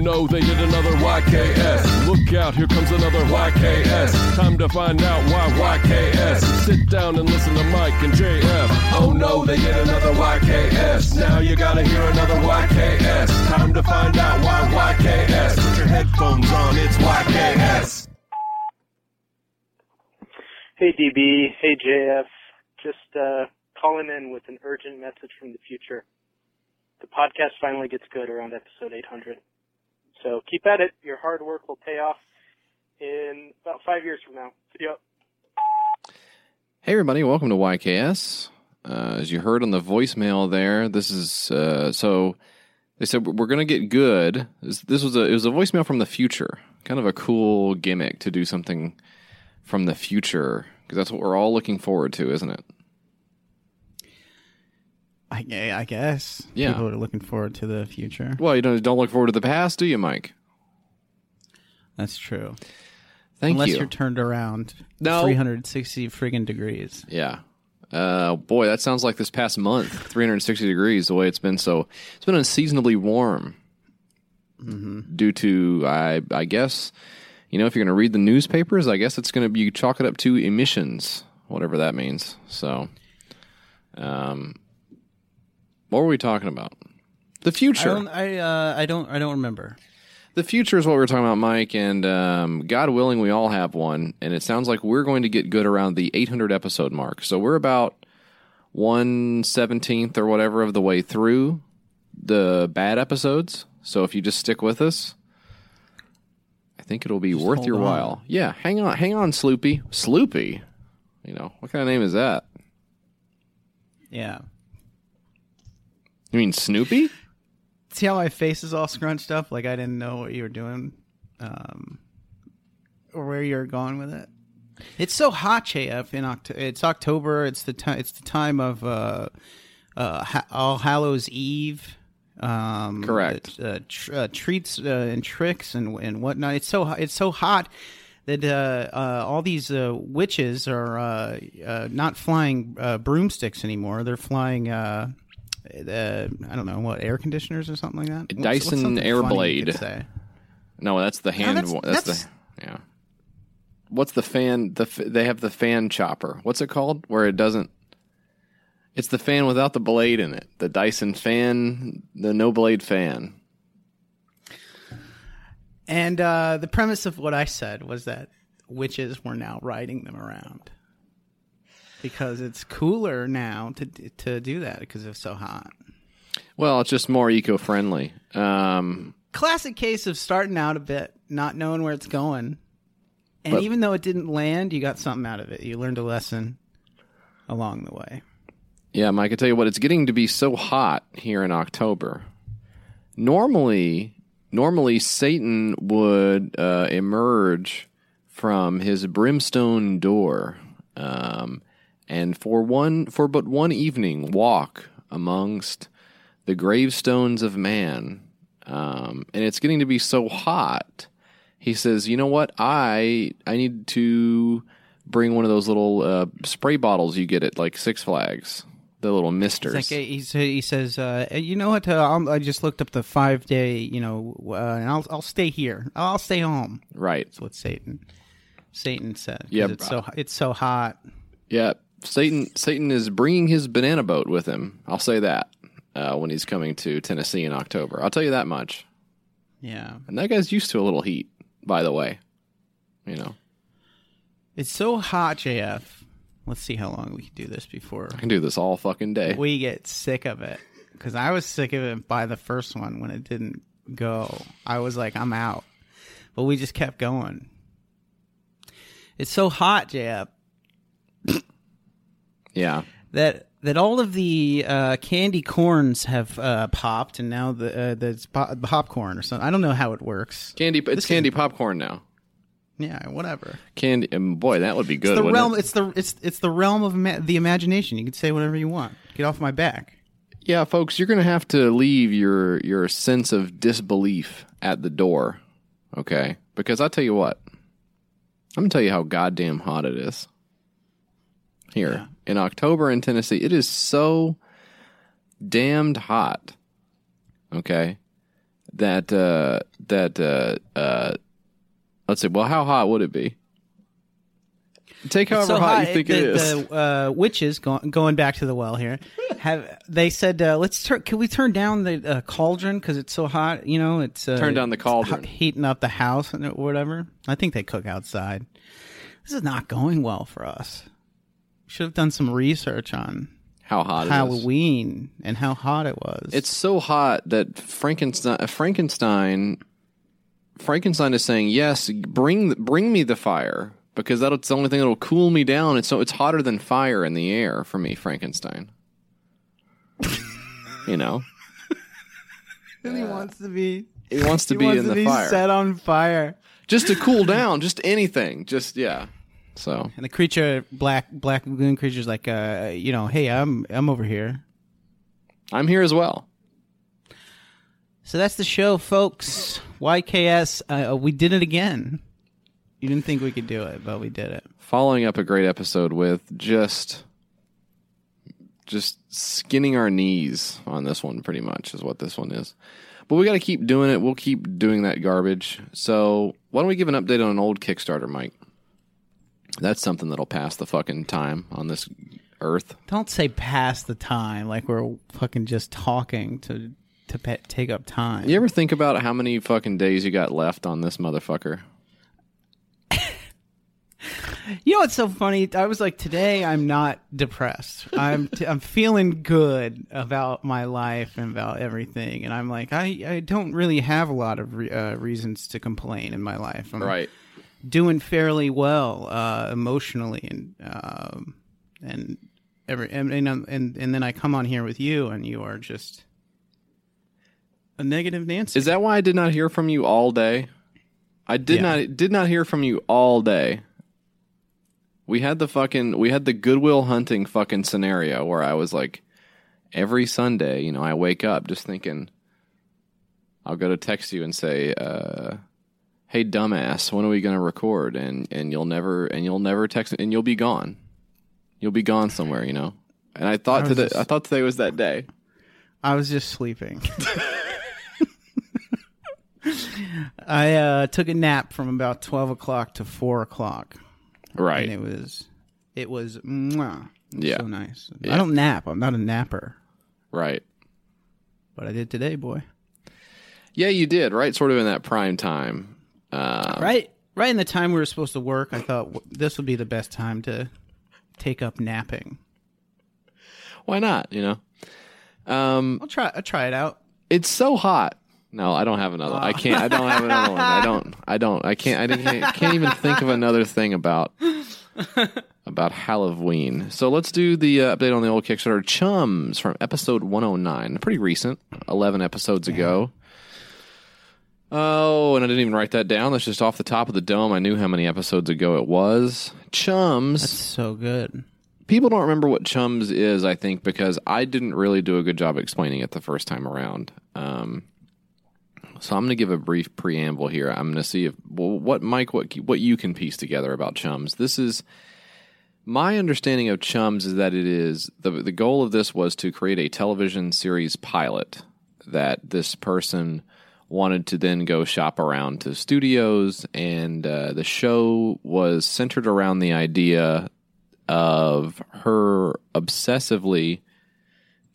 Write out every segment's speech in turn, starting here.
no, they did another YKS. Look out, here comes another YKS. Time to find out why YKS. Sit down and listen to Mike and JF. Oh no, they did another YKS. Now you gotta hear another YKS. Time to find out why YKS. Put your headphones on, it's YKS. Hey DB, hey JF, just uh, calling in with an urgent message from the future. The podcast finally gets good around episode 800. So keep at it. Your hard work will pay off in about five years from now. See. Hey, everybody, welcome to YKS. Uh, as you heard on the voicemail there, this is uh, so they said we're going to get good. This, this was a it was a voicemail from the future, kind of a cool gimmick to do something from the future because that's what we're all looking forward to, isn't it? I, I guess. Yeah. People are looking forward to the future. Well, you don't don't look forward to the past, do you, Mike? That's true. Thank Unless you. are turned around No. 360 friggin' degrees. Yeah. Uh, boy, that sounds like this past month, 360 degrees, the way it's been so, it's been unseasonably warm due to, I, I guess, you know, if you're going to read the newspapers, I guess it's going to be you chalk it up to emissions, whatever that means. So, um, what were we talking about? The I future. don't. I. Uh, I don't. I don't remember. The future is what we were talking about, Mike, and um, God willing, we all have one. And it sounds like we're going to get good around the 800 episode mark. So we're about one seventeenth or whatever of the way through the bad episodes. So if you just stick with us, I think it'll be worth your on. while. Yeah, hang on, hang on, Sloopy, Sloopy. You know what kind of name is that? Yeah. You mean Snoopy? See how my face is all scrunched up? Like I didn't know what you were doing, um, or where you're going with it. It's so hot, JF. In October, it's October. It's the time. It's the time of uh, uh, ha- All Hallows Eve. Um, Correct. Uh, tr- uh, treats uh, and tricks and and whatnot. It's so it's so hot that uh, uh, all these uh, witches are uh, uh, not flying uh, broomsticks anymore. They're flying. Uh, I don't know what air conditioners or something like that. What's- what's Dyson you Airblade. No, that's the hand. that's- one. that's, that's- the yeah. What's the fan? The they have the fan chopper. What's it called? Where it doesn't. It's the fan without the blade in it. The Dyson fan, the no blade fan. And uh, the premise of what I said was that witches were now riding them around because it's cooler now to to do that because it's so hot. Well, it's just more eco friendly. Um, Classic case of starting out a bit, not knowing where it's going, and But- even though it didn't land, you got something out of it. You learned a lesson along the way. yeah, Mike, I tell you what, it's getting to be so hot here in October. Normally, normally Satan would uh, emerge from his brimstone door, um, and for one, for but one evening, walk amongst the gravestones of man. Um, and it's getting to be so hot. He says, "You know what? I I need to bring one of those little uh, spray bottles you get at like Six Flags, the little misters." Like uh, he's, he says, uh, "You know what? Uh, I'll, I just looked up the five day. You know, uh, and I'll I'll stay here. I'll stay home." right? That's what Satan Satan said. Yeah, it's so it's so hot. Yeah, Satan. Satan is bringing his banana boat with him. I'll say that uh, when he's coming to Tennessee in October. I'll tell you that much. Yeah, And that guy's used to a little heat, by the way. You know, it's so hot, JF. Let's see how long we can do this before I can do this all fucking day. we get sick of it. Because I was sick of it by the first one when it didn't go. I was like, I'm out. But we just kept going. It's so hot, JF. Yeah, that that all of the uh, candy corns have uh, popped, and now the uh, the po- popcorn or something. I don't know how it works. candy. It's candy popcorn now. Yeah, whatever. Candy. And boy, that would be good. It's the realm. it? It's the it's it's the realm of ima- the imagination. You can say whatever you want. Get off my back. Yeah, folks, you're going to have to leave your your sense of disbelief at the door, okay? Because I tell you what, I'm going to tell you how goddamn hot it is here in October in Tennessee. It is so damned hot, okay, that uh, that uh, uh, let's see. Well, how hot would it be? Take however so hot hot, you think the, it is. The uh, witches going going back to the well here. Have they said uh, let's turn? Can we turn down the uh, cauldron because it's so hot? You know, it's uh, Turn down the cauldron. heating up the house and whatever. I think they cook outside. This is not going well for us. Should have done some research on how hot it is. Halloween and how hot it was. It's so hot that Frankenstein uh, Frankenstein Frankenstein is saying, "Yes, bring bring me the fire because that's the only thing that'll cool me down. It's so it's hotter than fire in the air for me, Frankenstein." you know, and he wants to be. he wants to He be wants in to the be fire set on fire. just to cool down, just anything, just yeah. So And the creature, black black lagoon creature's like, uh, you know, hey, I'm I'm over here. I'm here as well. So that's the show, folks. YKS, uh, we did it again. You didn't think we could do it, but we did it. Following up a great episode with just just skinning our knees on this one pretty much is what this one is. But we got to keep doing it. We'll keep doing that garbage. So, why don't we give an update on an old Kickstarter, Mike? That's something that'll pass the fucking time on this earth. Don't say pass the time like we're fucking just talking to to pe- take up time. You ever think about how many fucking days you got left on this motherfucker? You know what's so funny? I was like, today I'm not depressed. I'm t- I'm feeling good about my life and about everything, and I'm like, I, I don't really have a lot of re- uh, reasons to complain in my life. I'm Right. Doing fairly well uh, emotionally, and um, and every and, and and and then I come on here with you, and you are just a negative Nancy. Is that why I did not hear from you all day? I did Yeah. not did not hear from you all day. We had the fucking we had the Goodwill hunting fucking scenario where I was like every Sunday, you know, I wake up just thinking I'll go to text you and say, uh, "Hey dumbass, when are we going to record?" and and you'll never and you'll never text and you'll be gone. You'll be gone somewhere, you know. And I thought I today just- I thought today was that day. I was just sleeping. I uh, took a nap from about twelve o'clock to four o'clock, Right. and it was it was mwah, It was Yeah. so nice. Yeah. I don't nap. I'm not a napper, Right. but I did today, boy. Yeah, you did, right? Sort of in that prime time. Uh, Right, right in the time we were supposed to work, I thought this would be the best time to take up napping. Why not? You know, um, I'll try. I'll try it out. it's so hot. No, I don't have another. I can't. I don't have another one. I don't. I don't. I can't. I can't, can't even think of another thing about about Halloween. So let's do the uh, update on the old Kickstarter Chums from episode 109. Pretty recent, 11 episodes ago. Oh, and I didn't even write that down. That's just off the top of the dome. I knew how many episodes ago it was. Chums. That's so good. people don't remember what chums is i think because i didn't really do a good job explaining it the first time around um, so i'm going to give a brief preamble here i'm going to see if well, what mike what what you can piece together about chums this is my understanding of chums is that it is the the goal of this was to create a television series pilot that this person wanted to then go shop around to studios and uh, the show was centered around the idea of her obsessively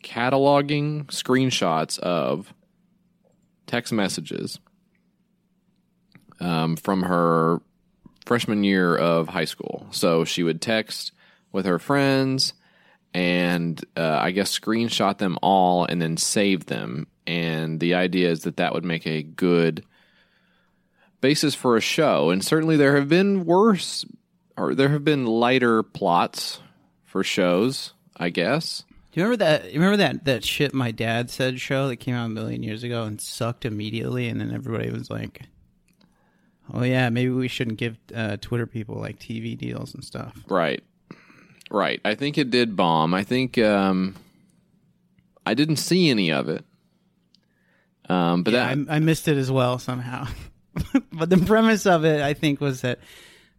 cataloging screenshots of text messages um, from her freshman year of high school. So she would text with her friends and uh, I guess screenshot them all and then save them. And the idea is that that would make a good basis for a show. And certainly there have been worse or there have been lighter plots for shows, I guess. Do you remember that? You remember that that shit my dad said show that came out a million years ago and sucked immediately, and then everybody was like, "Oh yeah, maybe we shouldn't give uh, Twitter people like TV deals and stuff." Right. Right. I think it did bomb. I think um I didn't see any of it. Um but Yeah, that I, I missed it as well somehow. but the premise of it, I think, was that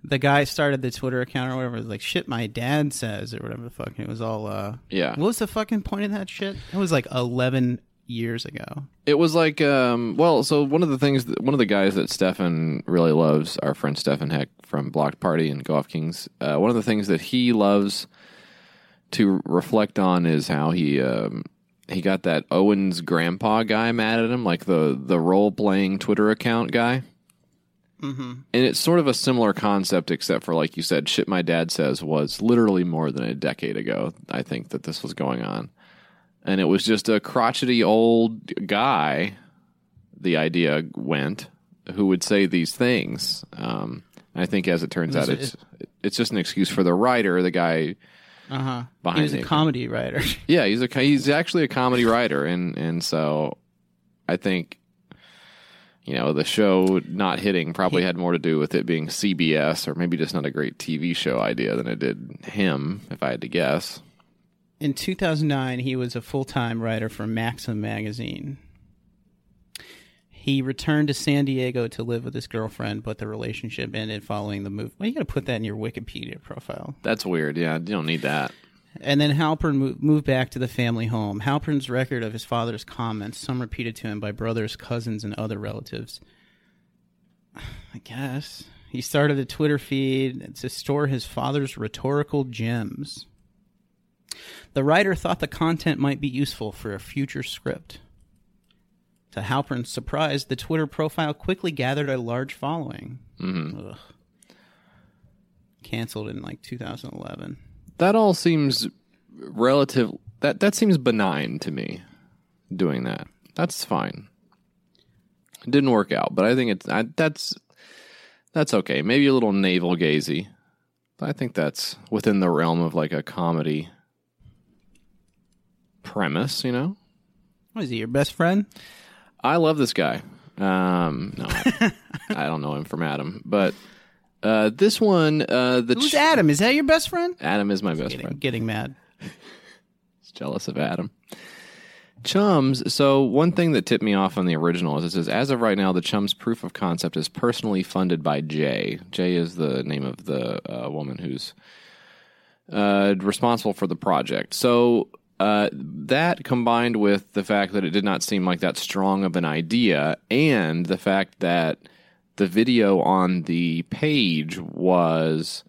the guy started the Twitter account or whatever. It was like shit my dad says or whatever the fuck. And it was all. uh yeah. What was the fucking point of that shit? It was like eleven years ago. It was like, um, well, so one of the things, that, one of the guys that Stefan really loves, our friend Stefan Heck from Blocked Party and Go Off Kings, uh, one of the things that he loves to reflect on is how he um, he got that Owens grandpa guy mad at him, like the the role playing Twitter account guy. Mm-hmm. And it's sort of a similar concept, except for like you said, shit. My dad says was literally more than a decade ago. I think that this was going on, and it was just a crotchety old guy. The idea went who would say these things. Um, I think, as it turns out, it's it's just an excuse for the writer, the guy Uh huh. He Behind was a comedy writer. yeah, he's a he's actually a comedy writer, and and so I think you know the show not hitting probably had more to do with it being CBS or maybe just not a great TV show idea than it did him, if I had to guess. In 2009, he was a full time writer for Maxim magazine. He returned to San Diego to live with his girlfriend, but the relationship ended following the move. Well, you got to put that in your Wikipedia profile. That's weird. Yeah, you don't need that. And then Halpern moved back to the family home. Halpern's record of his father's comments, some repeated to him by brothers, cousins, and other relatives. I guess. He started a Twitter feed to store his father's rhetorical gems. The writer thought the content might be useful for a future script. To Halpern's surprise, the Twitter profile quickly gathered a large following. hmm Canceled in like 2011. That all seems relative. That that seems benign to me. Doing that, that's fine. It didn't work out, but I think it's I, that's that's okay. Maybe a little navel gazy, but I think that's within the realm of like a comedy premise. You know, What is he, your best friend? I love this guy. Um, no, I, I don't know him from Adam, but uh, this one, uh, the Who's ch- Adam? Is that your best friend? Adam is my best Getting, friend. getting mad. jealous of Adam. Chums. So one thing that tipped me off on the original is it says, as of right now, the Chums proof of concept is personally funded by Jay. Jay is the name of the uh, woman who's uh, responsible for the project. So uh, that combined with the fact that it did not seem like that strong of an idea, and the fact that the video on the page was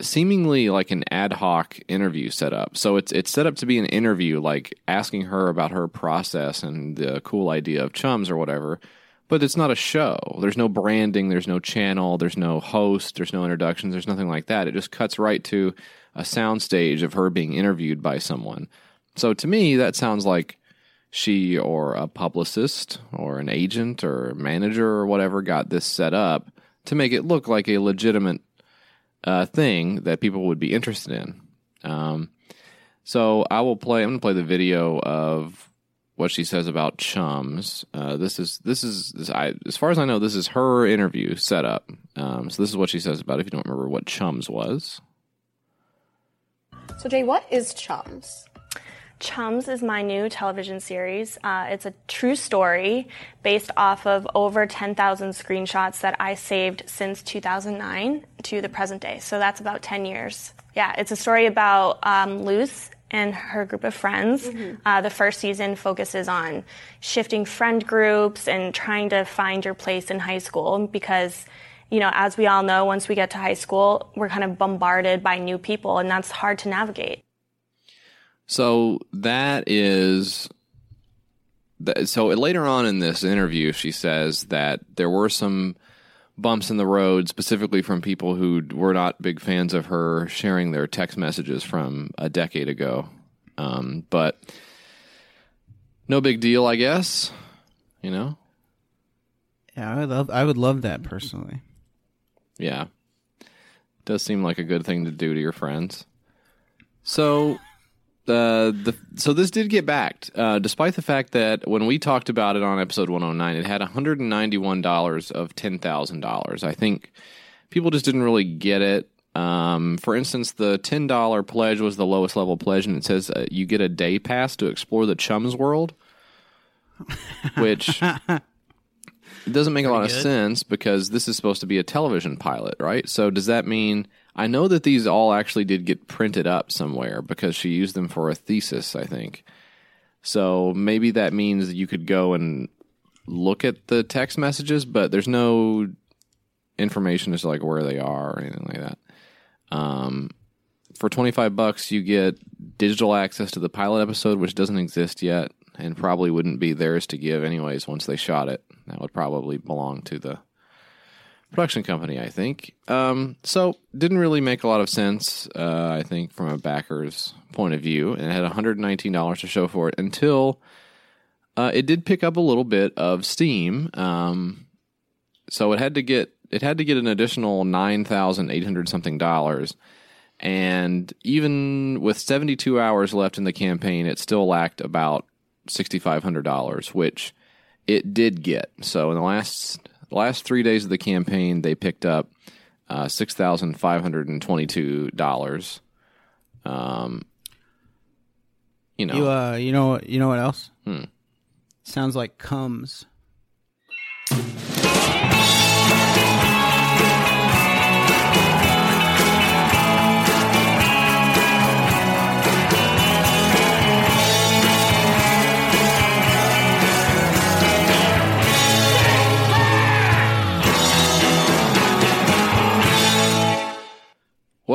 seemingly like an ad hoc interview setup. So it's it's set up to be an interview, like asking her about her process and the cool idea of chums or whatever. But it's not a show. There's no branding. There's no channel. There's no host. There's no introductions. There's nothing like that. It just cuts right to a soundstage of her being interviewed by someone. So to me, that sounds like she or a publicist or an agent or manager or whatever got this set up to make it look like a legitimate uh, thing that people would be interested in. Um, so I will play. I'm going to play the video of what she says about chums. Uh, this is this is this, I, as far as I know, this is her interview set up. Um, so this is what she says about. it, If you don't remember what chums was, So, Jay, what is Chums? Chums is my new television series. Uh, it's a true story based off of over 10,000 screenshots that I saved since 2009 to the present day. So that's about 10 years. Yeah, it's a story about um, Luce and her group of friends. Uh, the first season focuses on shifting friend groups and trying to find your place in high school because you know, as we all know, once we get to high school, we're kind of bombarded by new people, and that's hard to navigate. So that is. that- So later on in this interview, she says that there were some bumps in the road, specifically from people who were not big fans of her sharing their text messages from a decade ago. Um, but no big deal, I guess. You know, Yeah, I would love. I would love that personally. Yeah, does seem like a good thing to do to your friends. So uh, the so this did get backed, uh, despite the fact that when we talked about it on episode 109, it had 191 dollars of ten thousand dollars. I think people just didn't really get it. Um, for instance, the ten dollar pledge was the lowest level pledge, and it says uh, you get a day pass to explore the Chums World, which it doesn't make a lot of sense because this is supposed to be a television pilot, right? So does that mean I know that these all actually did get printed up somewhere because she used them for a thesis, I think. So maybe that means you could go and look at the text messages, but there's no information as to like where they are or anything like that. Um, for 25 bucks, you get digital access to the pilot episode, which doesn't exist yet and probably wouldn't be theirs to give anyways once they shot it. That would probably belong to the production company, I think. Um, so didn't really make a lot of sense, uh, I think, from a backer's point of view, and it had $119 to show for it until uh, it did pick up a little bit of steam. Um, so it had to get it had to get an additional nine thousand eight hundred something dollars. And even with 72 hours left in the campaign, it still lacked about $6,500, which it did get. So in the last the last three days of the campaign, they picked up uh, six thousand five hundred and twenty-two dollars. Um, you know, You uh, you know, you know what else? Hmm. Sounds like comes.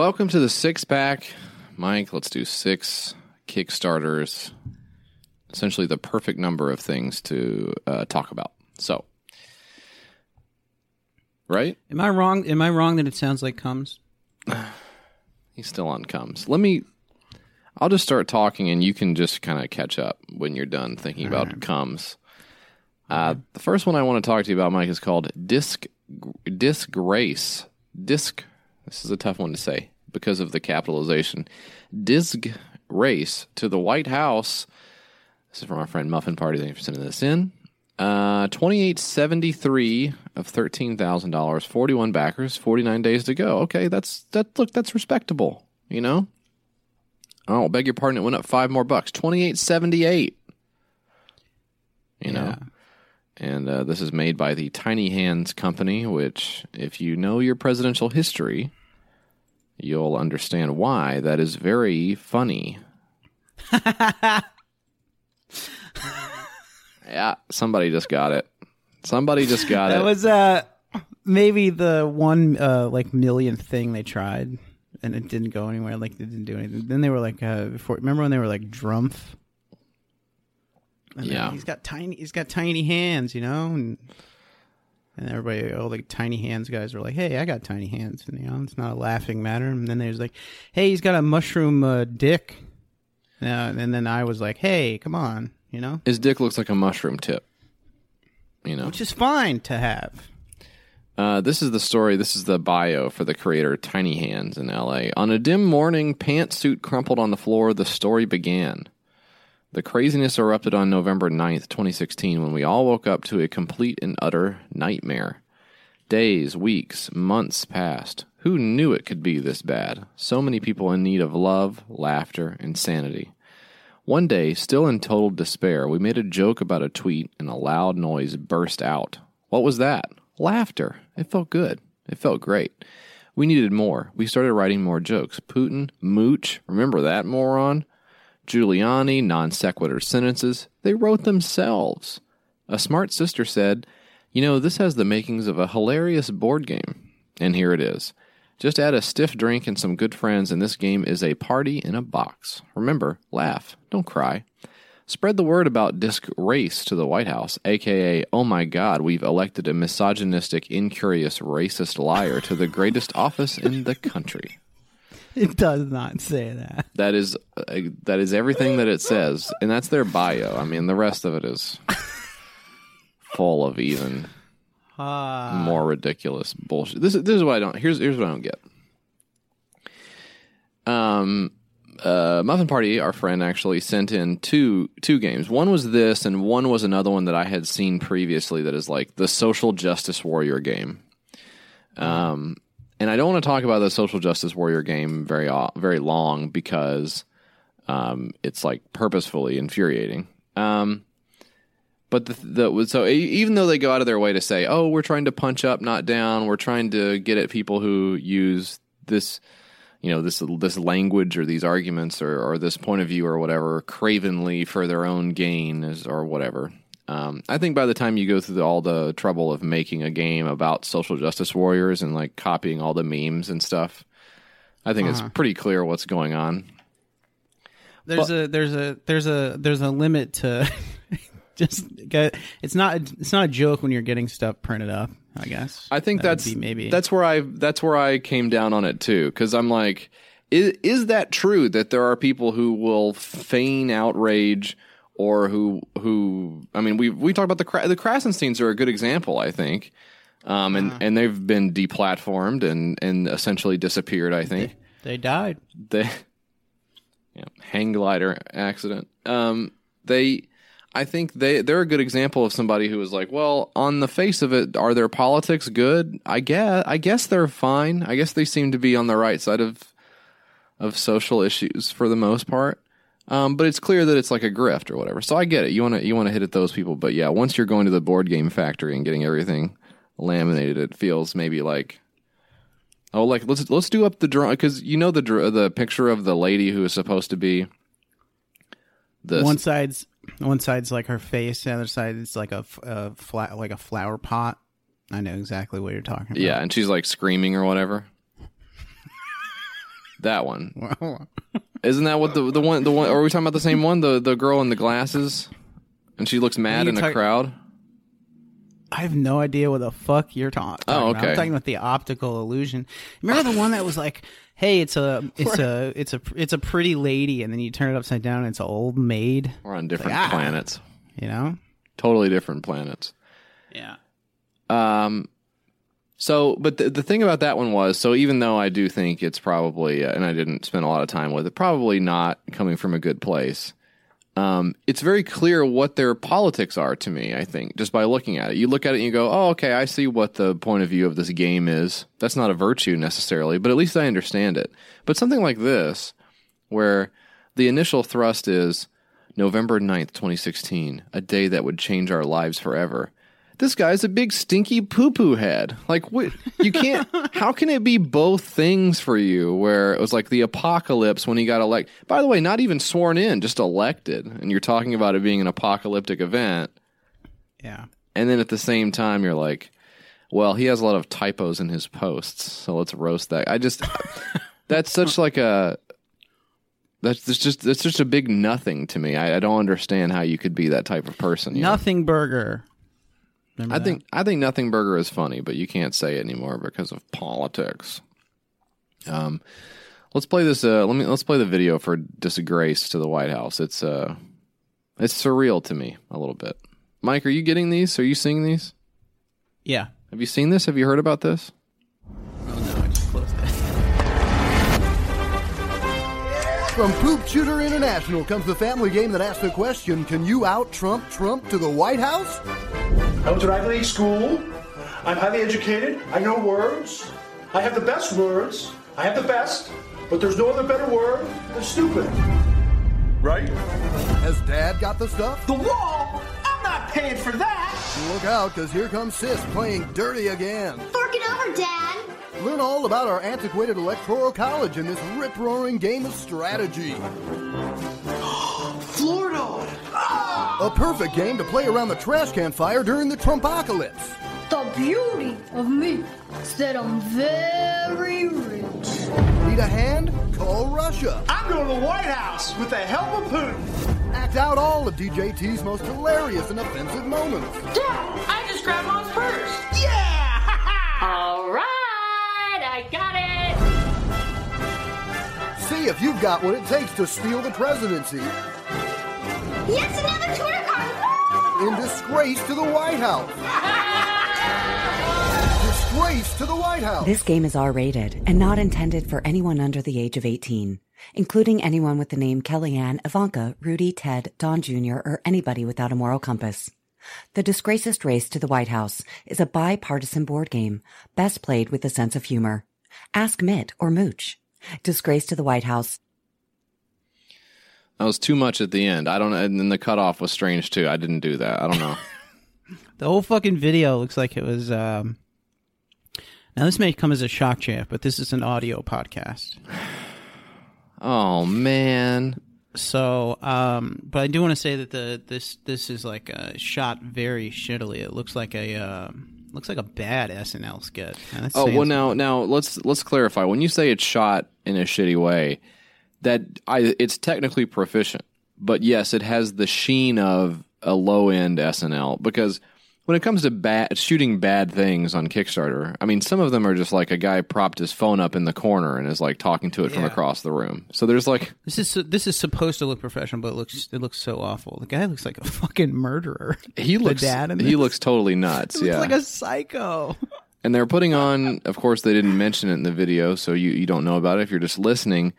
Welcome to the six pack, Mike. Let's do six Kickstarters. Essentially, the perfect number of things to uh, talk about. So, right? Am I wrong? Am I wrong that it sounds like comes? He's still on comes. Let me. I'll just start talking, and you can just kind of catch up when you're done thinking about comes. Uh, the first one I want to talk to you about, Mike, is called disc disgrace. Disc. This is a tough one to say because of the capitalization. Disgrace to the White House. This is from our friend Muffin Party. Thank you for sending this in. Uh, twenty eight seventy three of thirteen thousand dollars, forty one backers, forty nine days to go. Okay, that's that. Look, that's respectable. You know. Oh, beg your pardon. It went up five more bucks. Twenty eight seventy eight. You know. Yeah. And uh, this is made by the Tiny Hands Company, which, if you know your presidential history, you'll understand why that is very funny. yeah, somebody just got it. Somebody just got it. That it. was uh maybe the one uh like millionth thing they tried and it didn't go anywhere. Like they didn't do anything. Then they were like uh before remember when they were like Drumpf? And Yeah. He's got tiny he's got tiny hands, you know, and and everybody all the tiny hands guys were like, Hey, I got tiny hands and you know, it's not a laughing matter. And then there's like, Hey, he's got a mushroom uh, dick. Uh, and then I was like, Hey, come on, you know? His dick looks like a mushroom tip. You know. Which is fine to have. Uh, this is the story. This is the bio for the creator, Tiny Hands in LA. On a dim morning, pantsuit crumpled on the floor, the story began. The craziness erupted on November 9th, 2016, when we all woke up to a complete and utter nightmare. Days, weeks, months passed. Who knew it could be this bad? So many people in need of love, laughter, and sanity. One day, still in total despair, we made a joke about a tweet and a loud noise burst out. What was that? Laughter. It felt good. It felt great. We needed more. We started writing more jokes. Putin, Mooch, remember that moron? Giuliani, non sequitur sentences. They wrote themselves. A smart sister said, You know, this has the makings of a hilarious board game. And here it is. Just add a stiff drink and some good friends, and this game is a party in a box. Remember, laugh, don't cry. Spread the word about disc race to the White House, aka, oh my god, we've elected a misogynistic, incurious, racist liar to the greatest office in the country. It does not say that. That is uh, that is everything that it says, and that's their bio. I mean, the rest of it is full of even Ah. more ridiculous bullshit. This is this is what I don't. Here's here's what I don't get. Um, uh, Muffin Party, our friend, actually sent in two two games. One was this, and one was another one that I had seen previously. That is like the Social Justice Warrior game. Um, and I don't want to talk about the Social Justice Warrior game very very long because um, it's like purposefully infuriating. Um, but the, the so even though they go out of their way to say, "Oh, we're trying to punch up, not down. We're trying to get at people who use this you know this this language or these arguments or, or this point of view or whatever cravenly for their own gain or whatever. Um, I think by the time you go through the, all the trouble of making a game about social justice warriors and like copying all the memes and stuff, I think it's pretty clear what's going on. There's a there's a there's a there's a limit to just get, it's not it's not a joke when you're getting stuff printed up. I guess. I think That that's maybe that's where I that's where I came down on it too because I'm like, is is that true that there are people who will feign outrage or who who I mean we we talked about the the Krassensteins are a good example I think, um and Uh-huh. and they've been deplatformed and and essentially disappeared I think they died. they yeah, hang glider accident. Um, they, I think they they're a good example of somebody who was like, well, on the face of it, are their politics good? I guess I guess they're fine. I guess they seem to be on the right side of of social issues for the most part. Um, but it's clear that it's like a grift or whatever. So I get it. You want to you want to hit at those people, but yeah, once you're going to the board game factory and getting everything laminated, it feels maybe like Oh, like let's let's do up the drawing because you know the the picture of the lady who is supposed to be the One side's one side's like her face, the other side is like a, a flat like a flower pot. I know exactly what you're talking about. yeah, and she's like screaming or whatever. that one isn't that what the the one the one? Are we talking about the same one? The the girl in the glasses, and she looks mad you in the talk- crowd. I have no idea what the fuck you're ta- talking. Oh, about. okay. I'm talking about the optical illusion. Remember the one that was like, "Hey, it's a, it's a, it's a, it's a pretty lady," and then you turn it upside down, and it's an old maid. We're on different ah. planets, You know? totally different planets. Yeah. Um, so, but the, the thing about that one was, so even though I do think it's probably, uh, and I didn't spend a lot of time with it, probably not coming from a good place. Um, it's very clear what their politics are to me. I think just by looking at it, you look at it and you go, "Oh, okay, I see what the point of view of this game is." That's not a virtue necessarily, but at least I understand it. But something like this, where the initial thrust is November 9th, 2016, a day that would change our lives forever. This guy's a big stinky poo poo head. Like, what? You can't. how can it be both things for you? Where it was like the apocalypse when he got elected. By the way, not even sworn in, just elected. And you're talking about it being an apocalyptic event. Yeah. And then at the same time, you're like, well, he has a lot of typos in his posts, so let's roast that. I just, that's such like a, that's that's just that's just a big nothing to me. I, I don't understand how you could be that type of person. you know? Nothing burger. Remember I that? think I think nothing burger is funny, but you can't say it anymore because of politics. Um, let's play this. Uh, let me let's play the video for disgrace to the White House. It's uh, it's surreal to me a little bit. Mike, are you getting these? Are you seeing these? Yeah. Have you seen this? Have you heard about this? From Poop Shooter International comes the family game that asks the question Can you out Trump Trump to the White House? I went to an Ivy League school. I'm highly educated. I know words. I have the best words. I have the best, but there's no other better word than stupid. Right? Has Dad got the stuff? The wall? I'm not paying for that. Look out, because here comes Sis playing dirty again. Fork it over, Dad. Learn all about our antiquated electoral college in this rip roaring game of strategy. Florida. A perfect game to play around the trash can fire during the Trumpocalypse. The beauty of me is that I'm very rich. Need a hand? Call Russia. I'm going to the White House with the help of Putin. Act out all of DJT's most hilarious and offensive moments. Yeah, I just grabbed mom's purse. Yeah! All right, I got it. See if you've got what it takes to steal the presidency Yes, another Twitter card. in disgrace to the White House. Disgrace to the White House. This game is R rated and not intended for anyone under the age of 18, including anyone with the name Kellyanne, Ivanka, Rudy, Ted, Don Jr., or anybody without a moral compass. The Disgracist Race to the White House is a bipartisan board game, best played with a sense of humor. Ask Mitt or Mooch. Disgrace to the White House That was too much at the end. I don't know. And then the cutoff was strange too. I didn't do that. I don't know. The whole fucking video looks like it was um Now this may come as a shock, champ, but this is an audio podcast. Oh man. So, um, but I do want to say that the this this is like uh, shot very shittily. It looks like a uh, looks like a bad SNL skit. Oh well, now now let's let's clarify. When you say it's shot in a shitty way, that I it's technically proficient, but yes, it has the sheen of a low end SNL because when it comes to bad shooting bad things on Kickstarter, I mean, some of them are just like a guy propped his phone up in the corner and is like talking to it from Yeah. across the room. So there's like This is this is supposed to look professional, but it looks it looks so awful. The guy looks like a fucking murderer. he The looks dad in he this. looks totally nuts. He looks yeah, like a psycho. And they're putting on, of course, they didn't mention it in the video, so you, you don't know about it if you're just listening.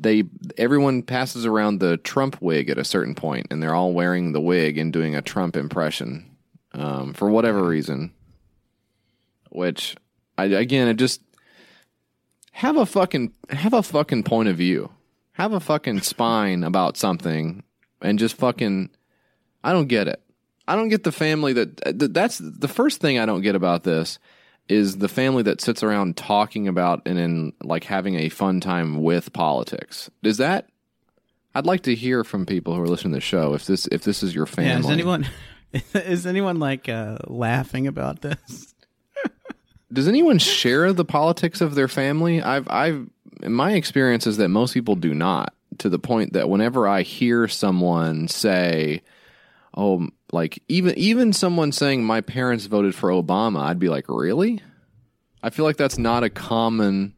They everyone passes around the Trump wig at a certain point, and they're all wearing the wig and doing a Trump impression um, for whatever reason. Which, I, again, it just have a fucking have a fucking point of view, have a fucking spine about something, and just fucking. I don't get it. I don't get the family that that's the first thing I don't get about this is the family that sits around talking about and in like having a fun time with politics. Is that I'd like to hear from people who are listening to the show if this if this is your family. Yeah, is anyone is anyone like uh, laughing about this? Does anyone share the politics of their family? I've I've my experience is that most people do not to the point that whenever I hear someone say, "Oh, like even even someone saying my parents voted for Obama," I'd be like, "Really?" I feel like that's not a common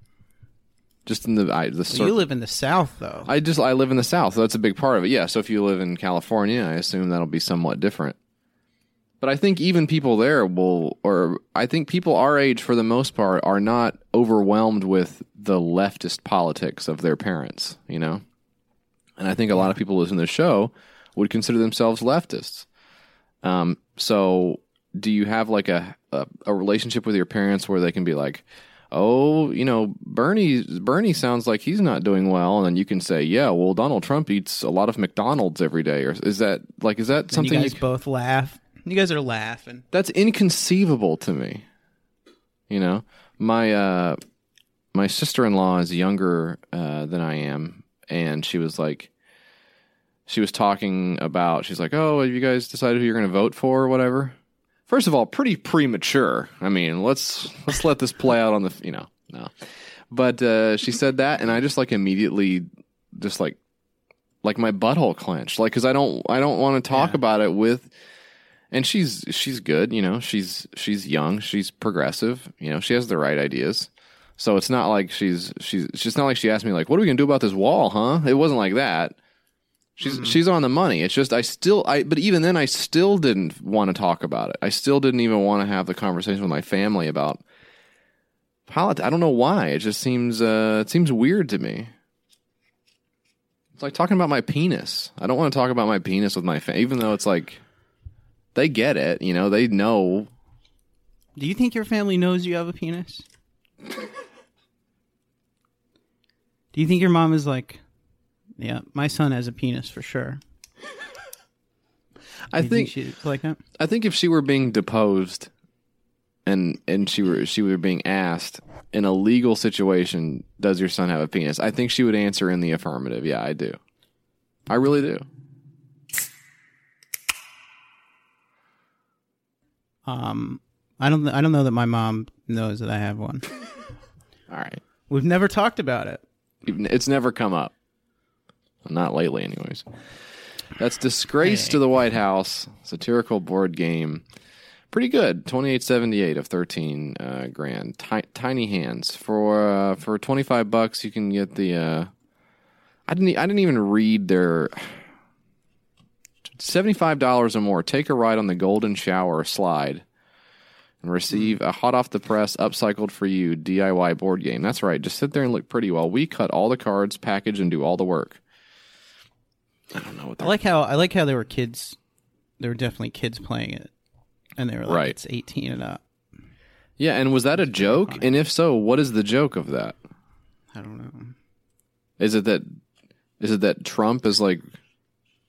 just in the I, the Well, cir- you live in the South, though. I just I live in the South, so that's a big part of it. Yeah, so if you live in California, I assume that'll be somewhat different. But I think even people there will, or I think people our age, for the most part, are not overwhelmed with the leftist politics of their parents. You know, and I think a lot of people listening to the show would consider themselves leftists. Um, so do you have like a, a a relationship with your parents where they can be like, oh, you know, Bernie Bernie sounds like he's not doing well, and then you can say, yeah, well, Donald Trump eats a lot of McDonald's every day, or is that like is that And something you guys both laugh. You guys are laughing. that's inconceivable to me. You know, my uh, my sister in law is younger uh, than I am, and she was like, she was talking about, she's like, oh, have you guys decided who you're going to vote for or whatever? First of all, pretty premature. I mean, let's let's let this play out on the, you know, no. But uh, she said that, and I just like immediately, just like, like my butthole clenched, like because I don't I don't want to talk about it with and she's she's good you know she's she's young she's progressive you know she has the right ideas. So it's not like she's she's it's just not like she asked me like what are we gonna do about this wall huh? It wasn't like that. She's she's on the money. It's just i still i but even then i still didn't want to talk about it. I still didn't even want to have the conversation with my family about politics i don't know why. It just seems uh it seems weird to me. It's like talking about my penis. I don't want to talk about my penis with my family even though it's like they get it, you know, they know. Do you think your family knows you have a penis? Do you think your mom is like, yeah, my son has a penis for sure? I You think, she's like that. I think if she were being deposed and and she were she were being asked in a legal situation, does your son have a penis? I think she would answer in the affirmative. Yeah, I do. I really do. Um, I don't. I don't know that my mom knows that I have one. All right. We've never talked about it. It's never come up. Not lately, anyways. That's Disgrace to the White House, satirical board game. Pretty good. Twenty eight seventy eight of thirteen uh, grand. Ti- tiny hands for uh, for twenty five bucks. You can get the. Uh, I didn't. I didn't even read their. Seventy five dollars or more. Take a ride on the Golden Shower slide, and receive a hot off the press, upcycled for you DIY board game. That's right. Just sit there and look pretty while we cut all the cards, package, and do all the work. I don't know what I like how I like how there were kids. There were definitely kids playing it, and they were like, Right. "It's eighteen and up." Yeah, and was that a joke? And if so, what is the joke of that? I don't know. Is it that is it that Trump is like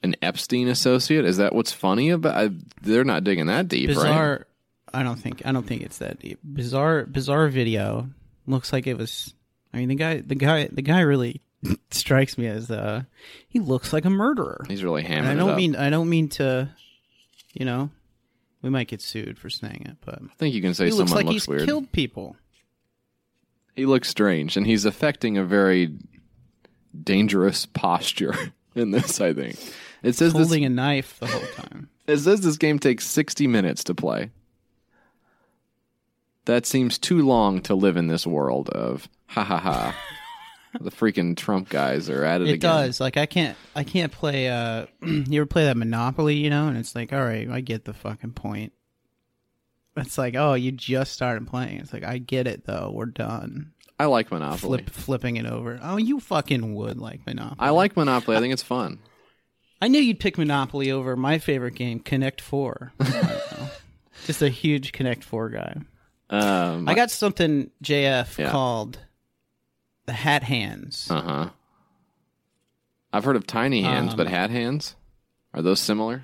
an Epstein associate? Is that what's funny about? I, they're not digging that deep, right? Bizarre. I don't think I don't think it's that deep. Bizarre bizarre video looks like it was. I mean the guy the guy the guy really strikes me as uh he looks like a murderer. He's really And hamming I don't mean I don't mean to, you know, we might get sued for saying it, but I think you can say he looks someone like looks he's weird. killed people. He looks strange, and he's affecting a very dangerous posture in this. I think it says this, holding a knife the whole time. it says this game takes sixty minutes to play. That seems too long to live in this world of ha ha ha. the freaking Trump guys are at it, It again. does. Like I can't I can't play uh you ever play that Monopoly, you know, and it's like, all right, I get the fucking point. It's like, oh, you just started playing. It's like, I get it though. We're done. I like Monopoly. Flip flipping it over. Oh, you fucking would like Monopoly. I like Monopoly. I think it's fun. I knew you'd pick Monopoly over my favorite game, Connect Four. I don't know. Just a huge Connect Four guy. Um, I got something JF Yeah. called the Hat Hands. Uh huh. I've heard of tiny hands, Um, but hat hands are those similar?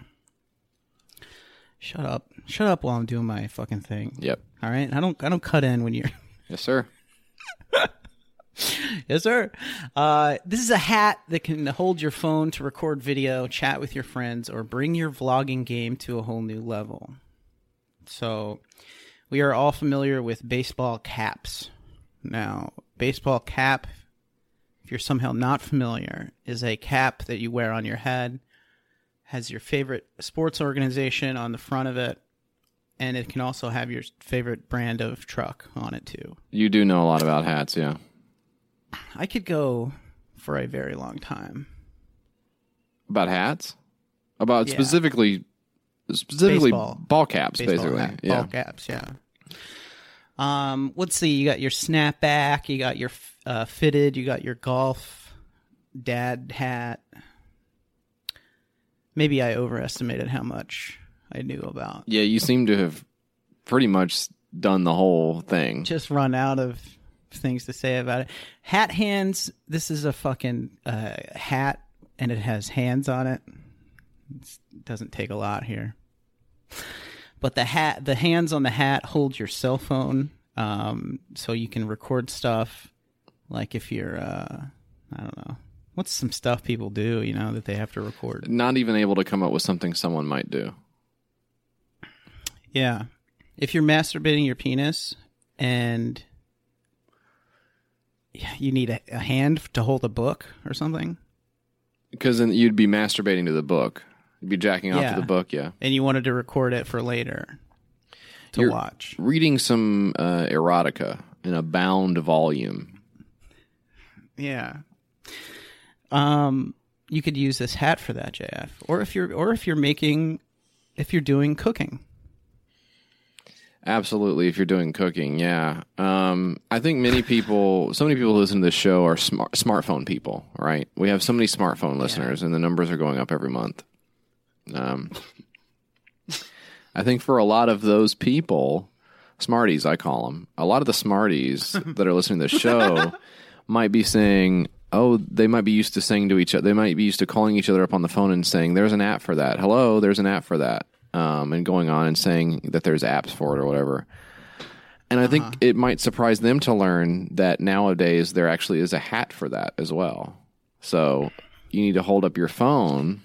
Shut up. Shut up while I'm doing my fucking thing. Yep. All right. I don't I don't cut in when you're Yes, sir. Yes, sir. Uh, this is a hat that can hold your phone to record video, chat with your friends, or bring your vlogging game to a whole new level. So, we are all familiar with baseball caps. Now, baseball cap, if you're somehow not familiar, is a cap that you wear on your head, has your favorite sports organization on the front of it, and it can also have your favorite brand of truck on it too. You do know a lot about hats, yeah. I could go for a very long time. About hats? About Yeah. specifically specifically Baseball. ball caps, Baseball basically. hat, yeah. Ball caps, yeah. Um, let's see. You got your snapback. You got your uh, fitted. You got your golf dad hat. Maybe I overestimated how much I knew about. Yeah, you seem to have pretty much done the whole thing. Just run out of things to say about it. Hat hands. This is a fucking uh, hat, and it has hands on it. It's, it doesn't take a lot here. But the hat, the hands on the hat hold your cell phone, um, so you can record stuff. Like if you're, uh, I don't know, what's some stuff people do, you know, that they have to record. Not even able to come up with something someone might do. Yeah. If you're masturbating your penis and you need a, a hand to hold a book or something, Because then you'd be masturbating to the book. You'd be jacking off Yeah. to the book, yeah. and you wanted to record it for later to You're watch. Reading some uh, erotica in a bound volume. Yeah. Um, you could use this hat for that, JF. Or if you're, or if you're making, if you're doing cooking. Absolutely, if you're doing cooking, yeah. Um, I think many people, so many people who listen to this show are smart, smartphone people, right? We have so many smartphone listeners, and the numbers are going up every month. Um, I think for a lot of those people, smarties, I call them, a lot of the smarties that are listening to the show might be saying, oh, they might be used to saying to each other, they might be used to calling each other up on the phone and saying, there's an app for that. Hello, there's an app for that. Um, and going on and saying that there's apps for it or whatever. And I think it might surprise them to learn that nowadays there actually is a hat for that as well. So you need to hold up your phone.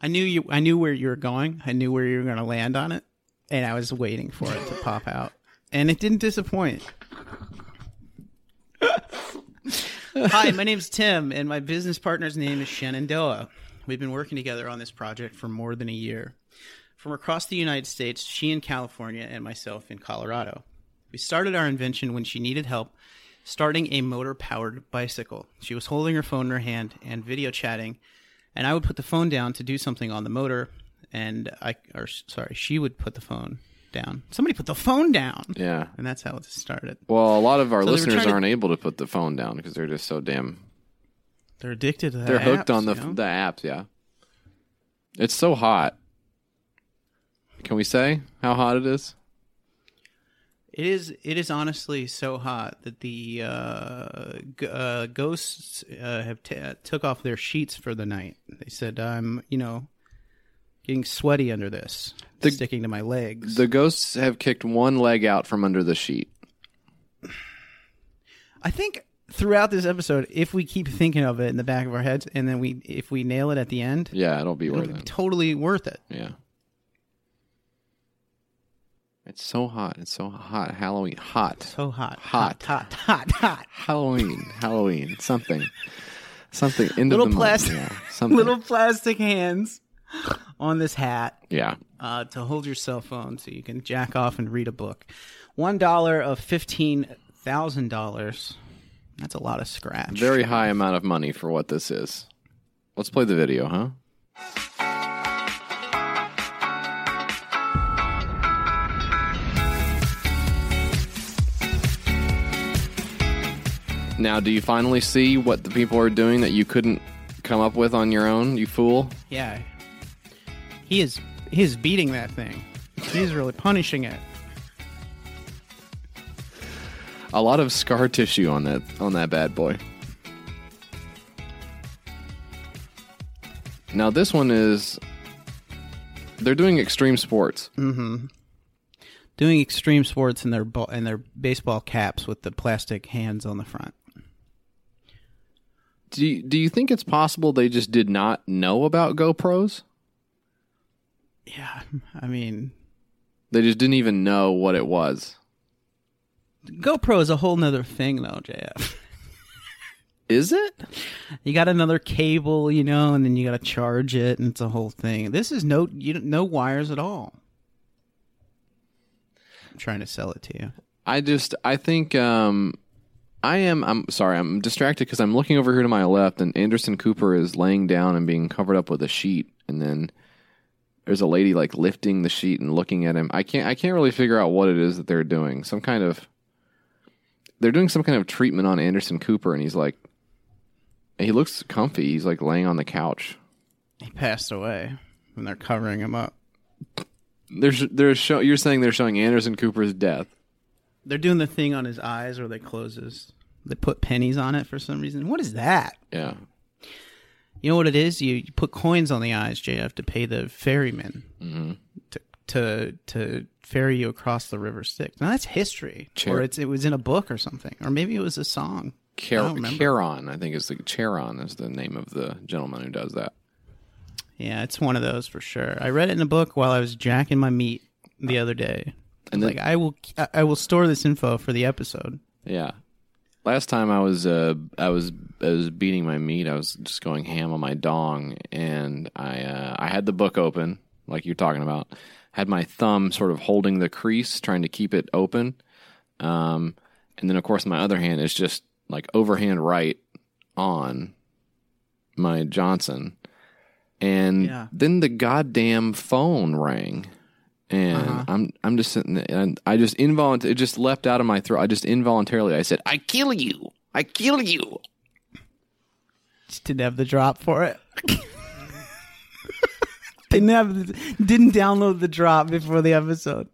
I knew you, I knew where you were going. I knew where you were going to land on it. And I was waiting for it to pop out. And it didn't disappoint. Hi, my name's Tim, and my business partner's name is Shenandoah. We've been working together on this project for more than a year. From across the United States, she in California and myself in Colorado. We started our invention when she needed help starting a motor powered bicycle. She was holding her phone in her hand and video chatting, and I would put the phone down to do something on the motor, and I, or sorry, she would put the phone down. Somebody put the phone down. Yeah. And that's how it started. Well, a lot of our So listeners aren't able to put the phone down because they're just so damn. They're addicted to that. They're hooked on the you know? the apps. Yeah. It's so hot. Can we say how hot it is? It is. It is honestly so hot that the uh, g- uh, ghosts uh, have t- uh, took off their sheets for the night. They said, "I'm, you know, getting sweaty under this. The- sticking to my legs. The ghosts have kicked one leg out from under the sheet. I think throughout this episode, if we keep thinking of it in the back of our heads, and then we if we nail it at the end, Yeah, it'll be it'll worth be it. totally worth it. Yeah. It's so hot. It's so hot. Halloween. Hot. So hot, Hot. hot, hot, hot. Halloween. Halloween. Something. Something. End Little of the plastic, month. Yeah. Something. little plastic hands on this hat Yeah. uh, to hold your cell phone so you can jack off and read a book. One dollar of fifteen thousand dollars. That's a lot of scratch. Very high amount of money for what this is. Let's play the video, huh? Now, do you finally see what the people are doing that you couldn't come up with on your own, you fool? Yeah, he is. He is beating that thing. He's really punishing it. A lot of scar tissue on that on that bad boy. Now this one is they're doing extreme sports. Mm-hmm. Doing extreme sports in their ball in their baseball caps with the plastic hands on the front. Do you, do you think it's possible they just did not know about GoPros? Yeah, I mean, They just didn't even know what it was. GoPro is a whole nother thing, though, JF. Is it? You got another cable, you know, and then you got to charge it, and it's a whole thing. This is no, you no wires at all. I'm trying to sell it to you. I just I think um I am I'm sorry, I'm distracted because I'm looking over here to my left and Anderson Cooper is laying down and being covered up with a sheet and then there's a lady like lifting the sheet and looking at him. I can't I can't really figure out what it is that they're doing. Some kind of they're doing some kind of treatment on Anderson Cooper and he's like he looks comfy. He's like laying on the couch. He passed away, and they're covering him up. There's there's show, you're saying they're showing Anderson Cooper's death. They're doing the thing on his eyes where they close his. They put pennies on it for some reason. What is that? Yeah. You know what it is? You, you put coins on the eyes, JF, to pay the ferryman Mm-hmm. to to to ferry you across the River Styx. Now that's history, Chair- or it's it was in a book or something, or maybe it was a song. I don't remember. Charon, I think is the Charon is the name of the gentleman who does that. Yeah, it's one of those for sure. I read it in a book while I was jacking my meat the other day. And then- like I will, I- I will store this info for the episode. Yeah. Last time I was uh I was I was beating my meat. I was just going ham on my dong, and I uh, I had the book open like you're talking about. Had my thumb sort of holding the crease, trying to keep it open. Um, and then of course my other hand is just like overhand right on my Johnson, and Yeah. then the goddamn phone rang and Uh-huh. I'm I'm just sitting there, and I just involuntarily it just leapt out of my throat. I just involuntarily I said, "I kill you! I kill you!" Just didn't have the drop for it. didn't have, the, didn't download the drop before the episode.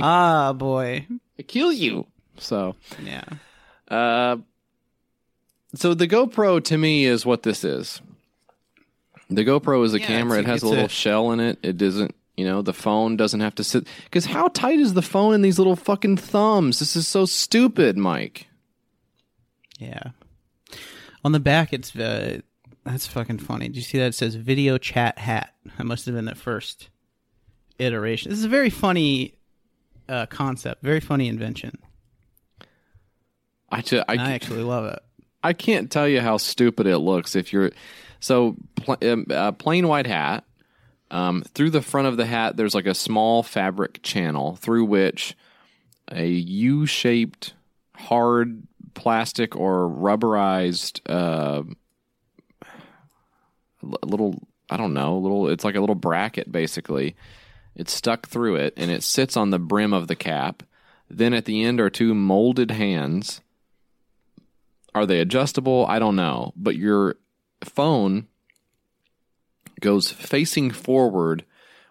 ah, boy. I kill you. So Yeah. Uh, so the GoPro to me is what this is. The GoPro is a Yeah, camera. It has a little a- shell in it. It doesn't, you know, the phone doesn't have to sit. Because how tight is the phone in these little fucking thumbs? This is so stupid, Mike. Yeah. On the back, it's uh, that's fucking funny. Do you see that? It says video chat hat. That must have been the first iteration. This is a very funny uh, concept, very funny invention. I, I actually love it. I can't tell you how stupid it looks if you're so pl- um, uh, plain white hat. Um, through the front of the hat, there's like a small fabric channel through which a U-shaped hard plastic or rubberized uh, little I don't know little it's like a little bracket basically. It's stuck through it and it sits on the brim of the cap. Then at the end are two molded hands are they adjustable? I don't know. But your phone goes facing forward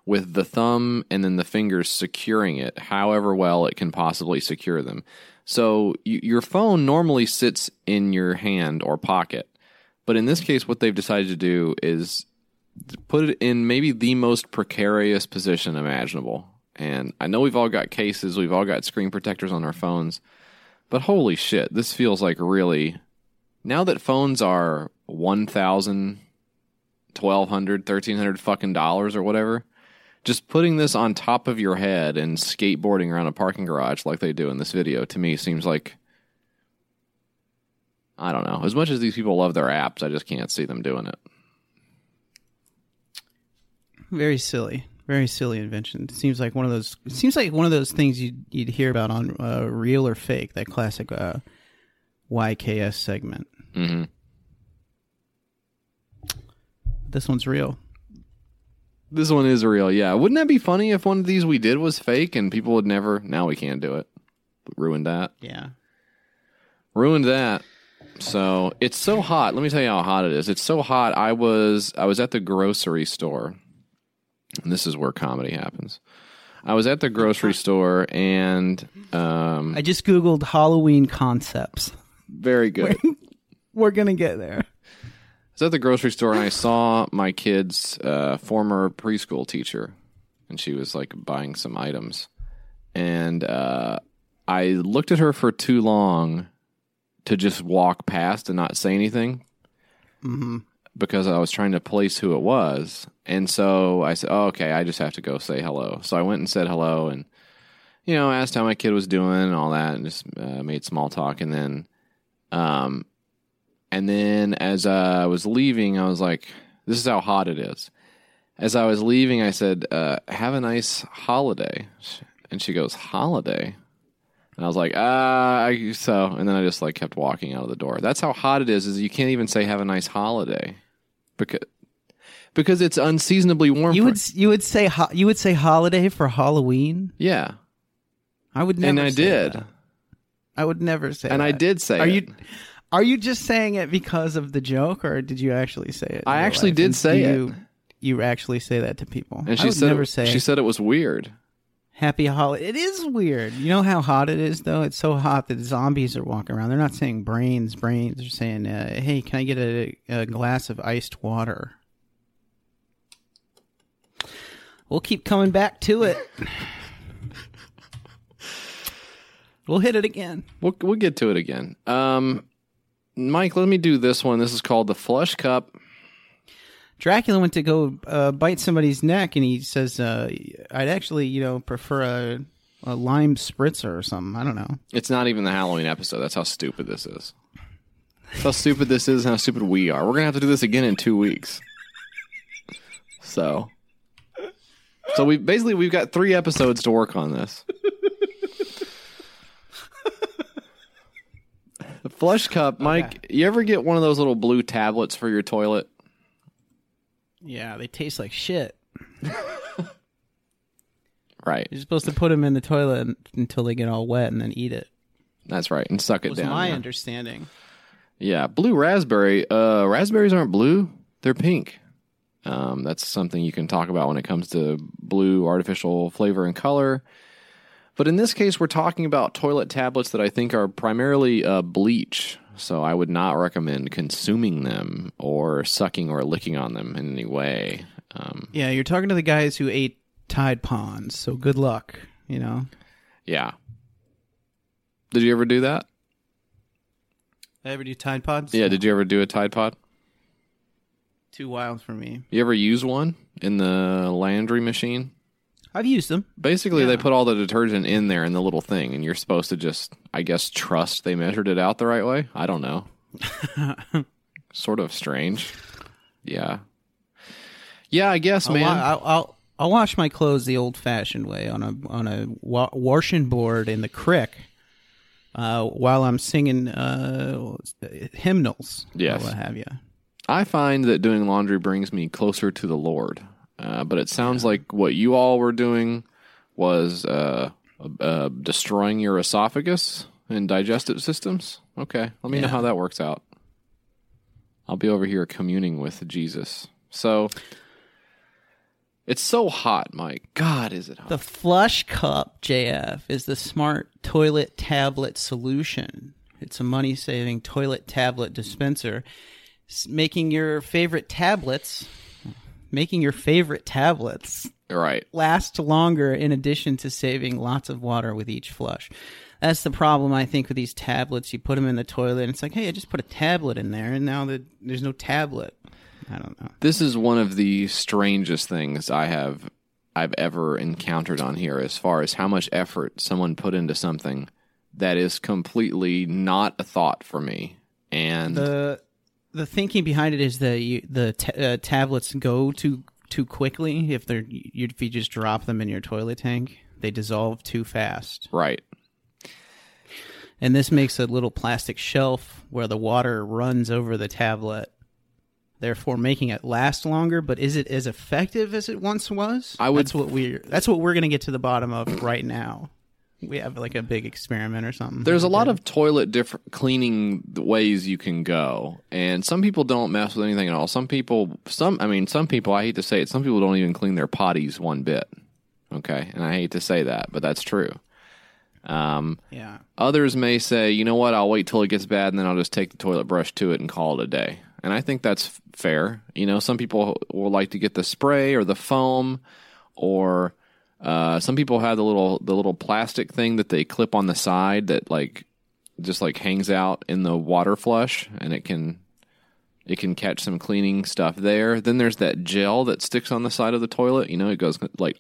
with the thumb and then the fingers securing it, however well it can possibly secure them. So your phone normally sits in your hand or pocket. But in this case, what they've decided to do is put it in maybe the most precarious position imaginable. And I know we've all got cases, we've all got screen protectors on our phones, but holy shit, this feels like really. Now that phones are 1000 1200 1300 fucking dollars or whatever, just putting this on top of your head and skateboarding around a parking garage like they do in this video to me seems like I don't know. As much as these people love their apps, I just can't see them doing it. Very silly. Very silly invention. It seems like one of those. It seems like one of those things you'd, you'd hear about on uh, Real or Fake, that classic uh, YKS segment. Mm-hmm. This one's real. This one is real, yeah. Wouldn't that be funny if one of these we did was fake and people would never? Now we can't do it. Ruined that. Yeah. Ruined that. So it's so hot. Let me tell you how hot it is. It's so hot. I was I was at the grocery store, and this is where comedy happens. I was at the grocery store and um, I just googled Halloween concepts. very good. We're gonna get there. Was at the grocery store and I saw my kid's uh, former preschool teacher, and she was like buying some items, and uh, I looked at her for too long to just walk past and not say anything. Mm-hmm. because I was trying to place who it was, and so I said, oh, "Okay, I just have to go say hello." So I went and said hello, and you know, asked how my kid was doing and all that, and just uh, made small talk, and then, um, and then as I was leaving, I was like, "This is how hot it is." As I was leaving, I said, uh, "Have a nice holiday," and she goes, "Holiday." And I was like, ah, I, so, and then I just like kept walking out of the door. That's how hot it is. Is you can't even say "Have a nice holiday," because because it's unseasonably warm. You would you would say ho- you would say holiday for Halloween. yeah, I would never. and I say did, that. I would never say. and I did say Are it. you are you just saying it because of the joke, or did you actually say it? I actually life? did And say it. You, you actually say that to people. And I she would said never it, say she said it was weird. happy holiday. It is weird. You know how hot it is, though. It's so hot that zombies are walking around. They're not saying brains, brains. They're saying, uh, "Hey, can I get a, a glass of iced water?" We'll keep coming back to it. we'll hit it again. We'll we'll get to it again. Um, Mike, let me do this one. This is called the Flush Cup. Dracula went to go uh, bite somebody's neck, and he says, uh, "I'd actually, you know, prefer a, a lime spritzer or something. I don't know." It's not even the Halloween episode. That's how stupid this is. That's how stupid this is and how stupid we are. We're gonna have to do this again in two weeks. So, so we basically we've got three episodes to work on this. Flush cup, Mike. You ever get one of those little blue tablets for your toilet? Yeah, they taste like shit. Right. You're supposed to put them in the toilet until they get all wet and then eat it. That's right, and suck it Was down. my yeah. understanding. Yeah, blue raspberry. Uh, raspberries aren't blue; they're pink. Um, that's something you can talk about when it comes to blue artificial flavor and color. But in this case, we're talking about toilet tablets that I think are primarily uh, bleach. So I would not recommend consuming them or sucking or licking on them in any way. Um, Yeah, you're talking to the guys who ate Tide Pods, so good luck. You know, yeah. Did you ever do that? I ever do Tide Pods? Yeah. Did you ever do a Tide Pod? Too wild for me. You ever use one in the laundry machine? I've used them. Basically, they put all the detergent in there in the little thing, and you're supposed to just, I guess, trust they measured it out the right way. I don't know. sort of strange. Yeah. Yeah, I guess, I'll, man. wa- I'll, I'll I'll wash my clothes the old-fashioned way on a on a wa- washing board in the creek, uh, while I'm singing uh, hymnals. Yes. what have you? I find that doing laundry brings me closer to the Lord. Uh, but it sounds like what you all were doing was uh, uh, destroying your esophagus and digestive systems. Okay, let me know how that works out. I'll be over here communing with Jesus. So it's so hot, Mike. God, is it hot? The Flush Cup JF is the smart toilet tablet solution. It's a money saving toilet tablet dispenser, s- making your favorite tablets, making your favorite tablets Right. last longer in addition to saving lots of water with each flush. That's the problem I think with these tablets. You put them in the toilet and it's like, hey, I just put a tablet in there and now the, there's no tablet. I don't know. This is one of the strangest things I have I've ever encountered on here as far as how much effort someone put into something that is completely not a thought for me. And The the thinking behind it is that you, the ta- uh, tablets go too too quickly if they're you, if you just drop them in your toilet tank, they dissolve too fast. right. And this makes a little plastic shelf where the water runs over the tablet, therefore making it last longer. But is it as effective as it once was? I would- That's what we're. That's what we're going to get to the bottom of right now. We have like a big experiment or something. There's a lot of toilet different cleaning ways you can go, and some people don't mess with anything at all. Some people, some, I mean, some people. I hate to say it. Some people don't even clean their potties one bit. Okay, and I hate to say that, but that's true. Um, Yeah. Others may say, you know what, I'll wait till it gets bad, and then I'll just take the toilet brush to it and call it a day. And I think that's fair. You know, some people will like to get the spray or the foam, or uh, some people have the little the little plastic thing that they clip on the side that like just like hangs out in the water flush, and it can it can catch some cleaning stuff there. Then there's that gel that sticks on the side of the toilet. You know, it goes like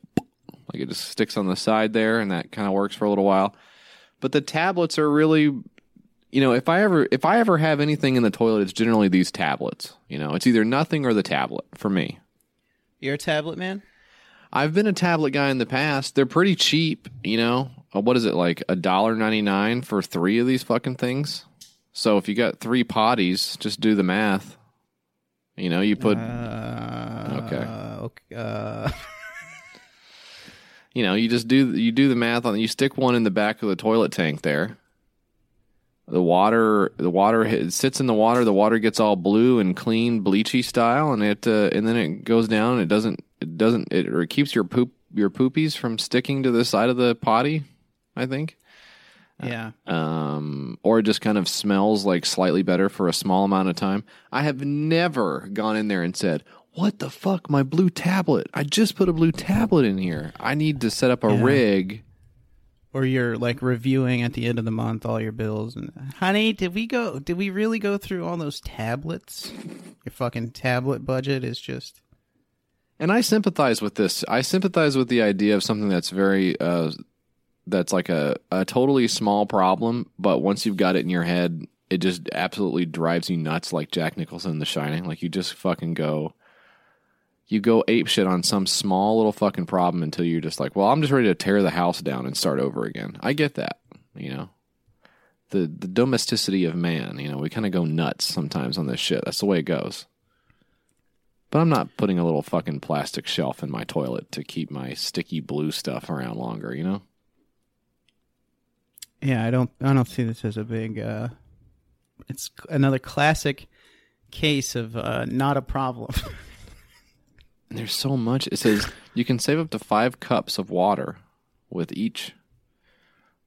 like it just sticks on the side there, and that kind of works for a little while. But the tablets are really, you know, if I ever if I ever have anything in the toilet, it's generally these tablets. You know, it's either nothing or the tablet for me. You're a tablet man. I've been a tablet guy in the past. They're pretty cheap, you know. Uh, What is it like a dollar ninety nine for three of these fucking things? So if you got three potties, just do the math. You know, you put Uh, okay. okay. Uh, you know, you just do you do the math on you stick one in the back of the toilet tank there. The water, the water hit, sits in the water. The water gets all blue and clean, bleachy style, and it uh, and then it goes down. And it doesn't, it doesn't, it, or it keeps your poop, your poopies from sticking to the side of the potty. I think, yeah. um, or it just kind of smells like slightly better for a small amount of time. I have never gone in there and said, "What the fuck, my blue tablet? I just put a blue tablet in here. I need to set up a Yeah. rig." Or you're like reviewing at the end of the month all your bills and honey, did we go did we really go through all those tablets? Your fucking tablet budget is just And I sympathize with this. I sympathize with the idea of something that's very, uh, that's like a, a totally small problem, but once you've got it in your head, it just absolutely drives you nuts like Jack Nicholson in The Shining. Like you just fucking go, you go ape shit on some small little fucking problem until you're just like, well, I'm just ready to tear the house down and start over again. I get that, you know. The the domesticity of man, you know, we kind of go nuts sometimes on this shit. That's the way it goes. But I'm not putting a little fucking plastic shelf in my toilet to keep my sticky blue stuff around longer, you know? Yeah, I don't I don't see this as a big uh it's another classic case of uh not a problem. And there's so much. It says you can save up to five cups of water with each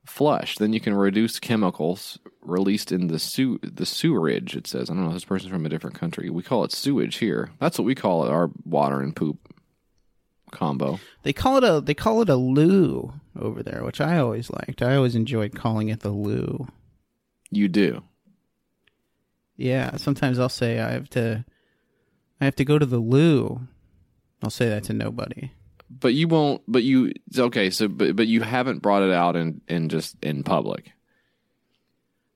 flush. Then you can reduce chemicals released in the sew the sewerage. It says I don't know. This person's from a different country. We call it sewage here. That's what we call it. Our water and poop combo. they call it a they call it a loo over there, which I always liked. I always enjoyed calling it the loo. You do. Yeah, sometimes I'll say I have to I have to go to the loo. I'll say that to nobody. But you won't. But you okay? So but but you haven't brought it out in in just in public.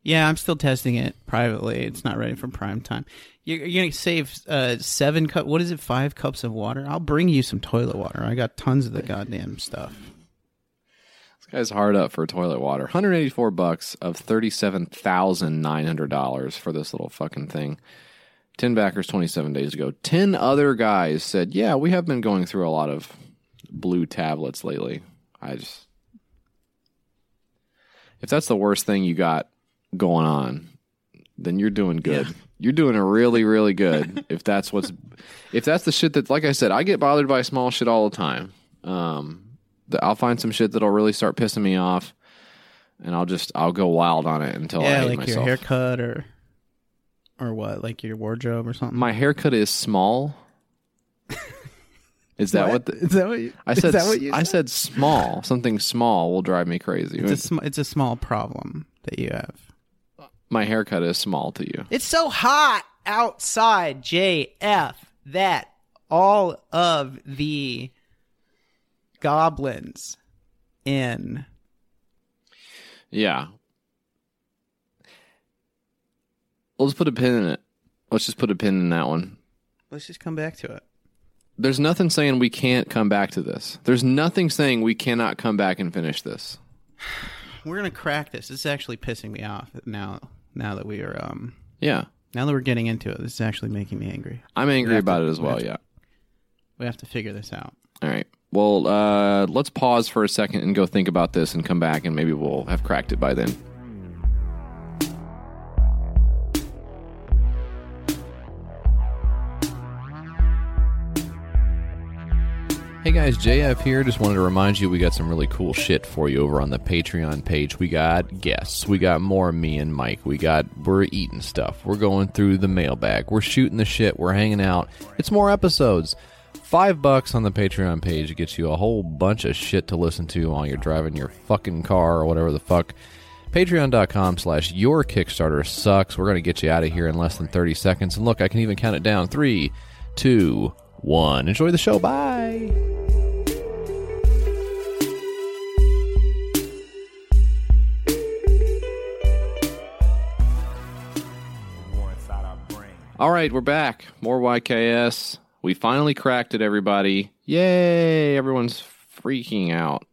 Yeah, I'm still testing it privately. It's not ready for prime time. You're, you're gonna save uh, seven cup. What is it? Five cups of water. I'll bring you some toilet water. I got tons of the goddamn stuff. This guy's hard up for toilet water. 184 bucks of $37,900 for this little fucking thing. 10 backers 27 days ago. 10 other guys said, "Yeah, we have been going through a lot of blue tablets lately." I just If that's the worst thing you got going on, then you're doing good. You're doing a really really good if that's what's if that's the shit that like I said, I get bothered by small shit all the time. Um the, I'll find some shit that'll really start pissing me off, and I'll just I'll go wild on it until I yeah, hate like myself. your haircut or or what? Like your wardrobe or something. My haircut is small. Is that what? What? the, Is that what you- I is said? that what you I said small. Something small will drive me crazy. It's a sm- it's a small problem that you have. My haircut is small to you. It's so hot outside, JF, that all of the goblins in Yeah. Let's put a pin in it. Let's just put a pin in that one. Let's just come back to it. There's nothing saying we can't come back to this. There's nothing saying we cannot come back and finish this. We're gonna crack this. This is actually pissing me off now. Now that we are, um, Yeah. now that we're getting into it, this is actually making me angry. I'm angry about to- it as we well, to- yeah. We have to figure this out. All right. Well, uh, let's pause for a second and go think about this and come back, and maybe we'll have cracked it by then. Guys, JF here. Just wanted to remind you we got some really cool shit for you over on the Patreon page. We got guests. We got more me and Mike. We got we're eating stuff. We're going through the mailbag. We're shooting the shit. We're hanging out. It's more episodes. Five bucks on the Patreon page gets you a whole bunch of shit to listen to while you're driving your fucking car or whatever the fuck. Patreon.com slash your Kickstarter sucks. We're gonna get you out of here in less than 30 seconds. And look, I can even count it down. Three, two, one. Enjoy the show. Bye. All right, we're back. More YKS. We finally cracked it, everybody. Yay! Everyone's freaking out.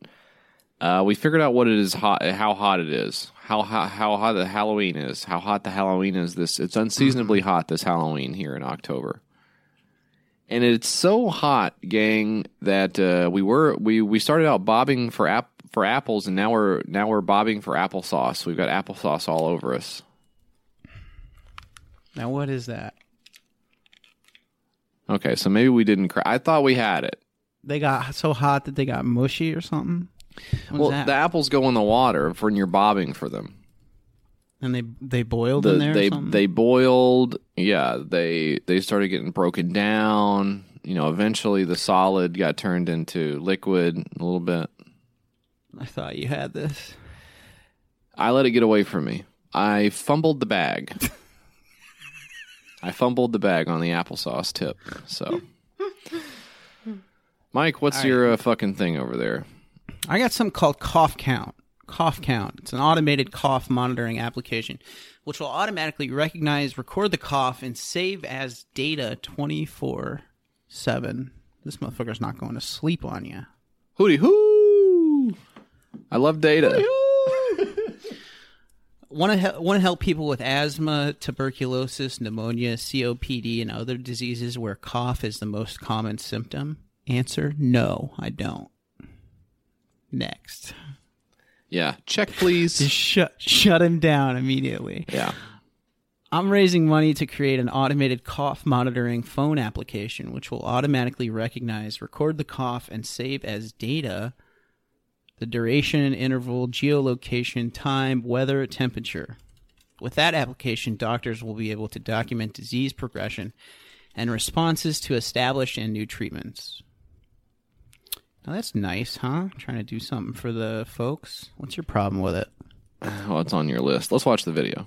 Uh, we figured out what it is hot, how hot it is, how how how hot the Halloween is, how hot the Halloween is. This it's unseasonably hot this Halloween here in October, and it's so hot, gang, that uh, we were we we started out bobbing for app for apples, and now we're now we're bobbing for applesauce. We've got applesauce all over us. Now, what is that? Okay, so maybe we didn't. I thought we had it. They got so hot that they got mushy or something. What well, that? the apples go in the water when you're bobbing for them. and they they boiled The- in there. or they something? they boiled. Yeah, they they started getting broken down. You know, eventually the solid got turned into liquid a little bit. I thought you had this. I let it get away from me. I fumbled the bag. I fumbled the bag on the applesauce tip. So, Mike, what's All your uh, fucking thing over there? I got something called Cough Count. Cough Count. It's an automated cough monitoring application, which will automatically recognize, record the cough, and save as data twenty four seven. This motherfucker's not going to sleep on you. Hootie hoo! I love data. Want to he- want to help people with asthma, tuberculosis, pneumonia, COPD, and other diseases where cough is the most common symptom? Answer: No, I don't. Next. Yeah, check please. Just shut shut him down immediately. Yeah. I'm raising money to create an automated cough monitoring phone application, which will automatically recognize, record the cough, and save as data the duration, interval, geolocation, time, weather, temperature. With that application, doctors will be able to document disease progression and responses to established and new treatments. Now that's nice, huh? Trying to do something for the folks. What's your problem with it? Well, it's on your list. Let's watch the video.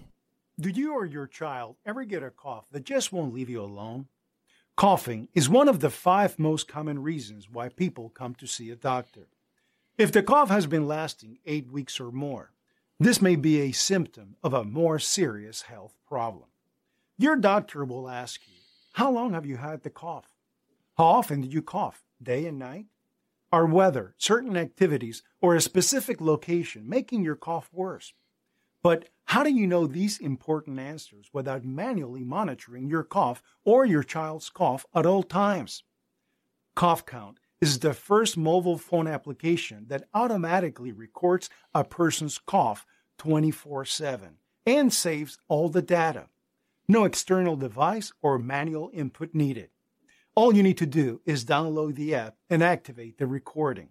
Do you or your child ever get a cough that just won't leave you alone? Coughing is one of the five most common reasons why people come to see a doctor. If the cough has been lasting eight weeks or more, this may be a symptom of a more serious health problem. Your doctor will ask you, How long have you had the cough? How often did you cough? Day and night? Are weather, certain activities, or a specific location making your cough worse? But how do you know these important answers without manually monitoring your cough or your child's cough at all times? Cough Count is the first mobile phone application that automatically records a person's cough 24 7 and saves all the data. No external device or manual input needed. All you need to do is download the app and activate the recording.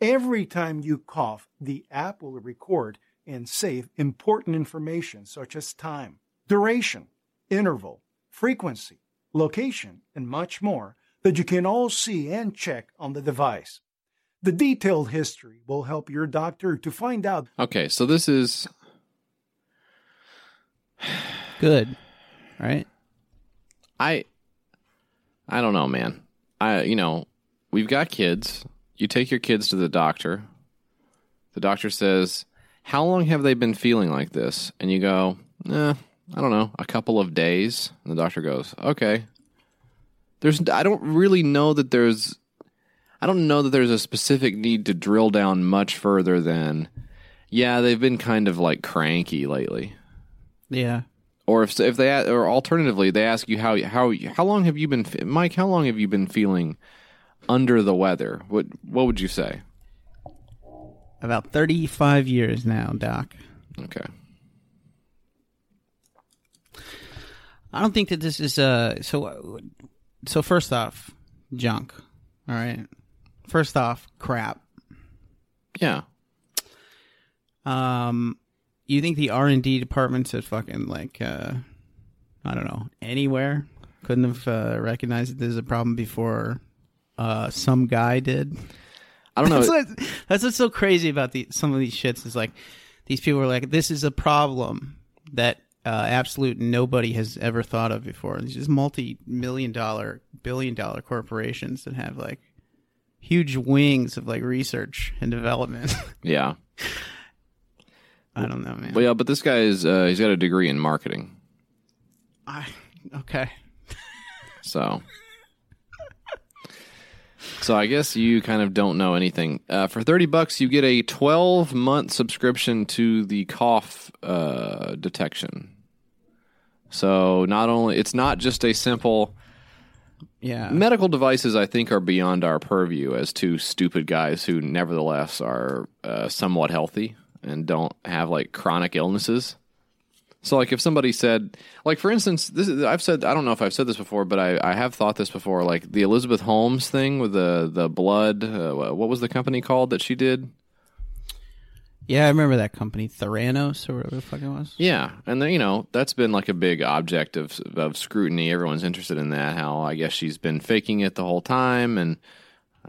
Every time you cough, the app will record and save important information such as time, duration, interval, frequency, location, and much more that you can all see and check on the device. The detailed history will help your doctor to find out Okay, so this is Good. Right? I I don't know, man. I you know, we've got kids. You take your kids to the doctor. The doctor says, "How long have they been feeling like this?" And you go, "Eh, I don't know, a couple of days." And the doctor goes, "Okay." There's I don't really know that there's I don't know that there's a specific need to drill down much further than yeah, they've been kind of like cranky lately. Yeah. Or if if they or alternatively they ask you how how how long have you been Mike how long have you been feeling under the weather? What what would you say? About 35 years now, Doc. Okay. I don't think that this is uh so so first off, junk. All right. First off, crap. Yeah. Um you think the R&D departments at fucking like uh I don't know, anywhere couldn't have uh, recognized that there's a problem before uh some guy did? I don't know. That's, what, that's what's so crazy about the some of these shits is like these people are like this is a problem that uh, absolute nobody has ever thought of before. These just multi-million dollar, billion dollar corporations that have like huge wings of like research and development. Yeah. I don't know, man. Well, yeah, but this guy is uh, he's got a degree in marketing. I, okay. So So I guess you kind of don't know anything. Uh, for 30 bucks you get a 12 month subscription to the cough uh, detection. So not only it's not just a simple Yeah. medical devices I think are beyond our purview as two stupid guys who nevertheless are uh, somewhat healthy and don't have like chronic illnesses. So like if somebody said like for instance this is, I've said I don't know if I've said this before but I, I have thought this before like the Elizabeth Holmes thing with the the blood uh, what was the company called that she did Yeah, I remember that company, Theranos or whatever the fuck it was. Yeah, and then you know that's been like a big object of of scrutiny. Everyone's interested in that. How I guess she's been faking it the whole time, and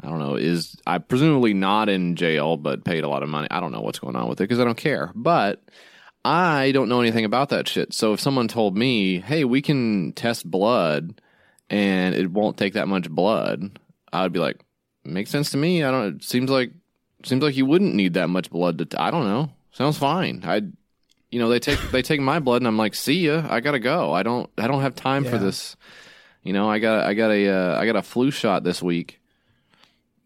I don't know is I presumably not in jail, but paid a lot of money. I don't know what's going on with it because I don't care. But I don't know anything about that shit. So if someone told me, "Hey, we can test blood, and it won't take that much blood," I would be like, "Makes sense to me." I don't. It seems like seems like you wouldn't need that much blood to. T- I don't know. Sounds fine. I, you know, they take they take my blood, and I'm like, "See ya. I gotta go. I don't. I don't have time for this." You know, I got I got a uh, I got a flu shot this week.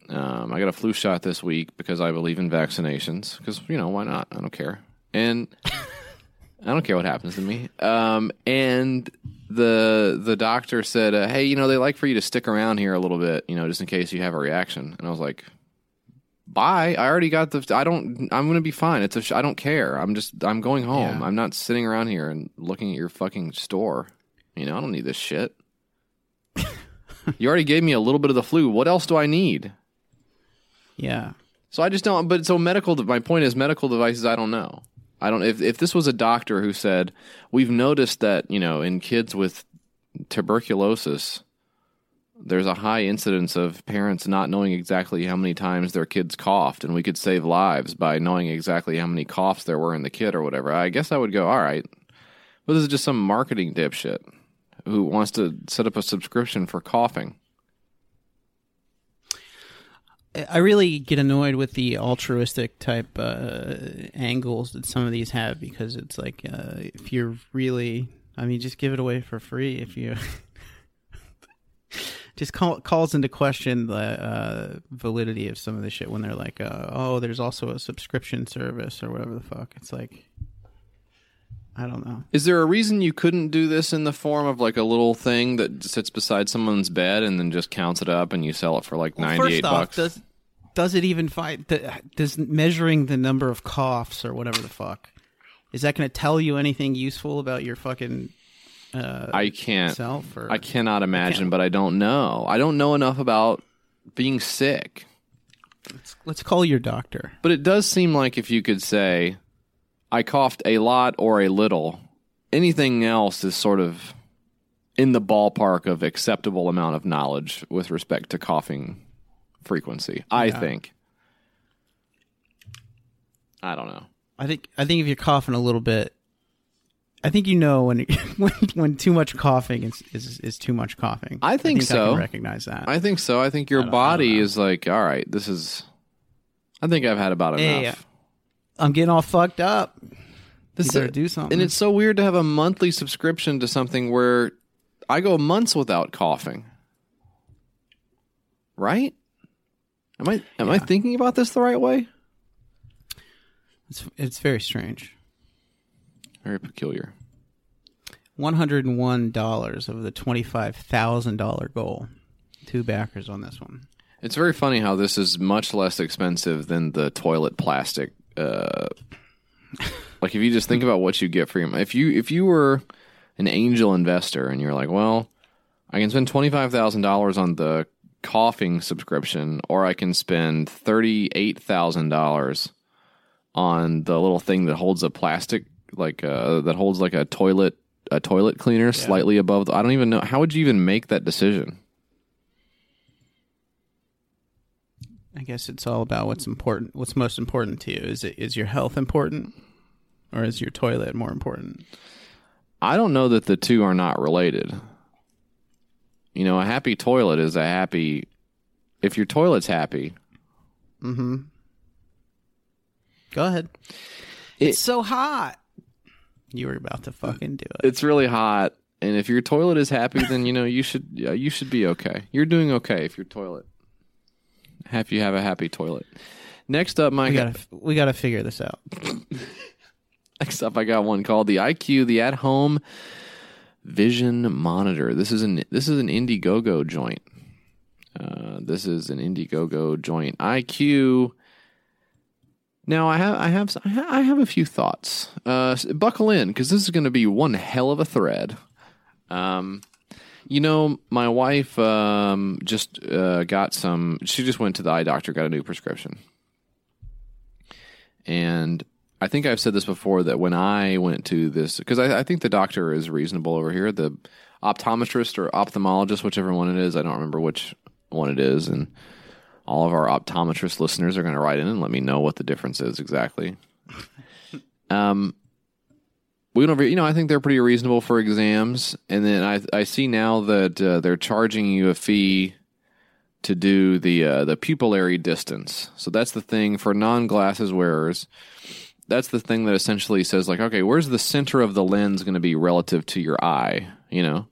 Um, I got a flu shot this week because I believe in vaccinations. Because you know why not? I don't care, and I don't care what happens to me. Um, and the the doctor said, uh, "Hey, you know they like for you to stick around here a little bit, you know, just in case you have a reaction." And I was like, "Bye. I already got the. I don't. I'm gonna be fine. It's a. Sh- I don't care. I'm just. I'm going home. Yeah. I'm not sitting around here and looking at your fucking store. You know, I don't need this shit." you already gave me a little bit of the flu. What else do I need? Yeah. So I just don't. But so medical. My point is medical devices. I don't know. I don't. If if this was a doctor who said we've noticed that you know in kids with tuberculosis, there's a high incidence of parents not knowing exactly how many times their kids coughed, and we could save lives by knowing exactly how many coughs there were in the kid or whatever. I guess I would go. All right. But this is just some marketing dipshit who wants to set up a subscription for coughing. I really get annoyed with the altruistic type uh, angles that some of these have because it's like uh, if you're really, I mean, just give it away for free if you. just call, calls into question the uh, validity of some of this shit when they're like, uh, "Oh, there's also a subscription service or whatever the fuck." It's like, I don't know. Is there a reason you couldn't do this in the form of like a little thing that sits beside someone's bed and then just counts it up and you sell it for like Well, ninety eight bucks? Does does it even find does measuring the number of coughs or whatever the fuck is that going to tell you anything useful about your fucking uh, I can't. self? Or I cannot imagine, but I don't know. I don't know enough about being sick. let's call your doctor. But it does seem like if you could say, I coughed a lot or a little, anything else is sort of in the ballpark of acceptable amount of knowledge with respect to coughing frequency. I Yeah. think. I don't know. I think I think if you're coughing a little bit, I think you know when when when too much coughing is is, is too much coughing. I think, I so. can recognize that. I think so. I think your I I body is like, all right, this is. I think I've had about Hey, enough. Uh, I'm getting all fucked up. This you better do something. And it's so weird to have a monthly subscription to something where I go months without coughing. Right? Am I am I thinking about this the right way? it's, it's very strange. Very peculiar. One hundred and one dollars of the twenty five thousand dollar goal. Two backers on this one. It's very funny how this is much less expensive than the toilet plastic. Uh, like if you just think about what you get for your if you if you were an angel investor and you're like, well, I can spend twenty five thousand dollars on the coughing subscription, or I can spend thirty eight thousand dollars on the little thing that holds a plastic like uh, that holds like a toilet a toilet cleaner slightly above. The, I don't even know how would you even make that decision. I guess it's all about what's important. What's most important to you? Is it is your health important, or is your toilet more important? I don't know that the two are not related. You know, a happy toilet is a happy. If your toilet's happy, Mm-hmm. Go ahead. it's so hot. You were about to fucking do it. it's really hot, and if your toilet is happy, then you know you should yeah, you should be okay. You're doing okay if your toilet. If you have a happy toilet. Next up, Mike. We gotta we gotta figure this out. Next up, I got one called the EyeQue, the at home vision monitor. This is an this is an Indiegogo joint. Uh, this is an Indiegogo joint. EyeQue. Now I have I have I have a few thoughts. Uh, buckle in because this is going to be one hell of a thread. Um, you know, my wife um, just uh, got some. She just went to the eye doctor, got a new prescription, and I think I've said this before that when I went to this, because I, I think the doctor is reasonable over here, the optometrist or ophthalmologist, whichever one it is, I don't remember which one it is, and all of our optometrist listeners are going to write in and let me know what the difference is exactly. um, we don't, you know, I think they're pretty reasonable for exams, and then I I see now that uh, they're charging you a fee to do the uh, the pupillary distance. So that's the thing for non glasses wearers. That's the thing that essentially says like, okay, where's the center of the lens going to be relative to your eye? You know,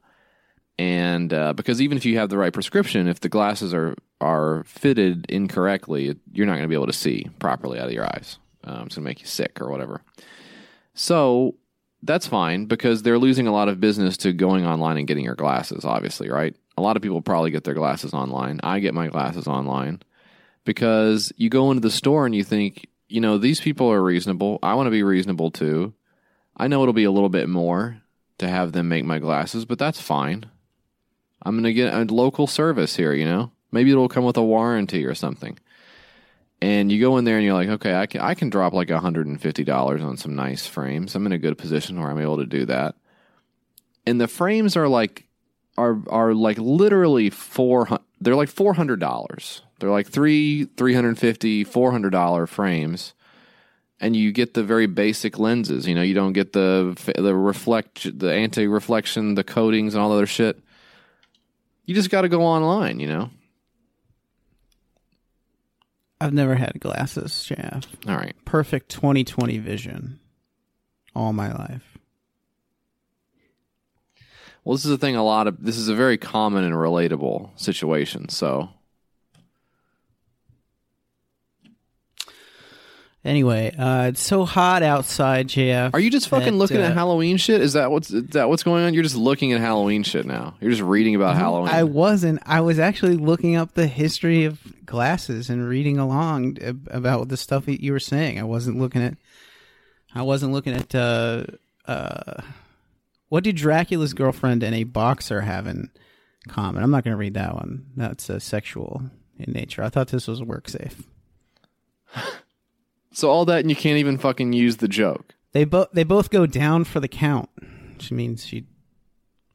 and uh, because even if you have the right prescription, if the glasses are are fitted incorrectly, you're not going to be able to see properly out of your eyes. Um, it's going to make you sick or whatever. So that's fine because they're losing a lot of business to going online and getting your glasses, obviously, right? A lot of people probably get their glasses online. I get my glasses online because you go into the store and you think, you know, these people are reasonable. I want to be reasonable too. I know it'll be a little bit more to have them make my glasses, but that's fine. I'm going to get a local service here, you know? Maybe it'll come with a warranty or something. And you go in there and you're like, okay, I can I can drop like $150 on some nice frames. I'm in a good position where I'm able to do that. And the frames are like are are like literally four hun- they're like $400. They're like 3 350 $400 frames. And you get the very basic lenses, you know, you don't get the the reflect the anti-reflection, the coatings and all other shit. You just got to go online, you know. I've never had glasses, Jeff. All right. Perfect 2020 vision all my life. Well, this is a thing. A lot of this is a very common and relatable situation. So, Anyway, uh, it's so hot outside, JF. are you just fucking that, looking uh, at Halloween shit? Is that what's is that what's going on? You're just looking at Halloween shit now. You're just reading about Halloween. I wasn't. I was actually looking up the history of glasses and reading along about the stuff that you were saying. I wasn't looking at. I wasn't looking at. Uh, uh, what did Dracula's girlfriend and a boxer have in common? I'm not going to read that one. That's uh, sexual in nature. I thought this was work safe. so all that, and you can't even fucking use the joke. They both they both go down for the count, which means she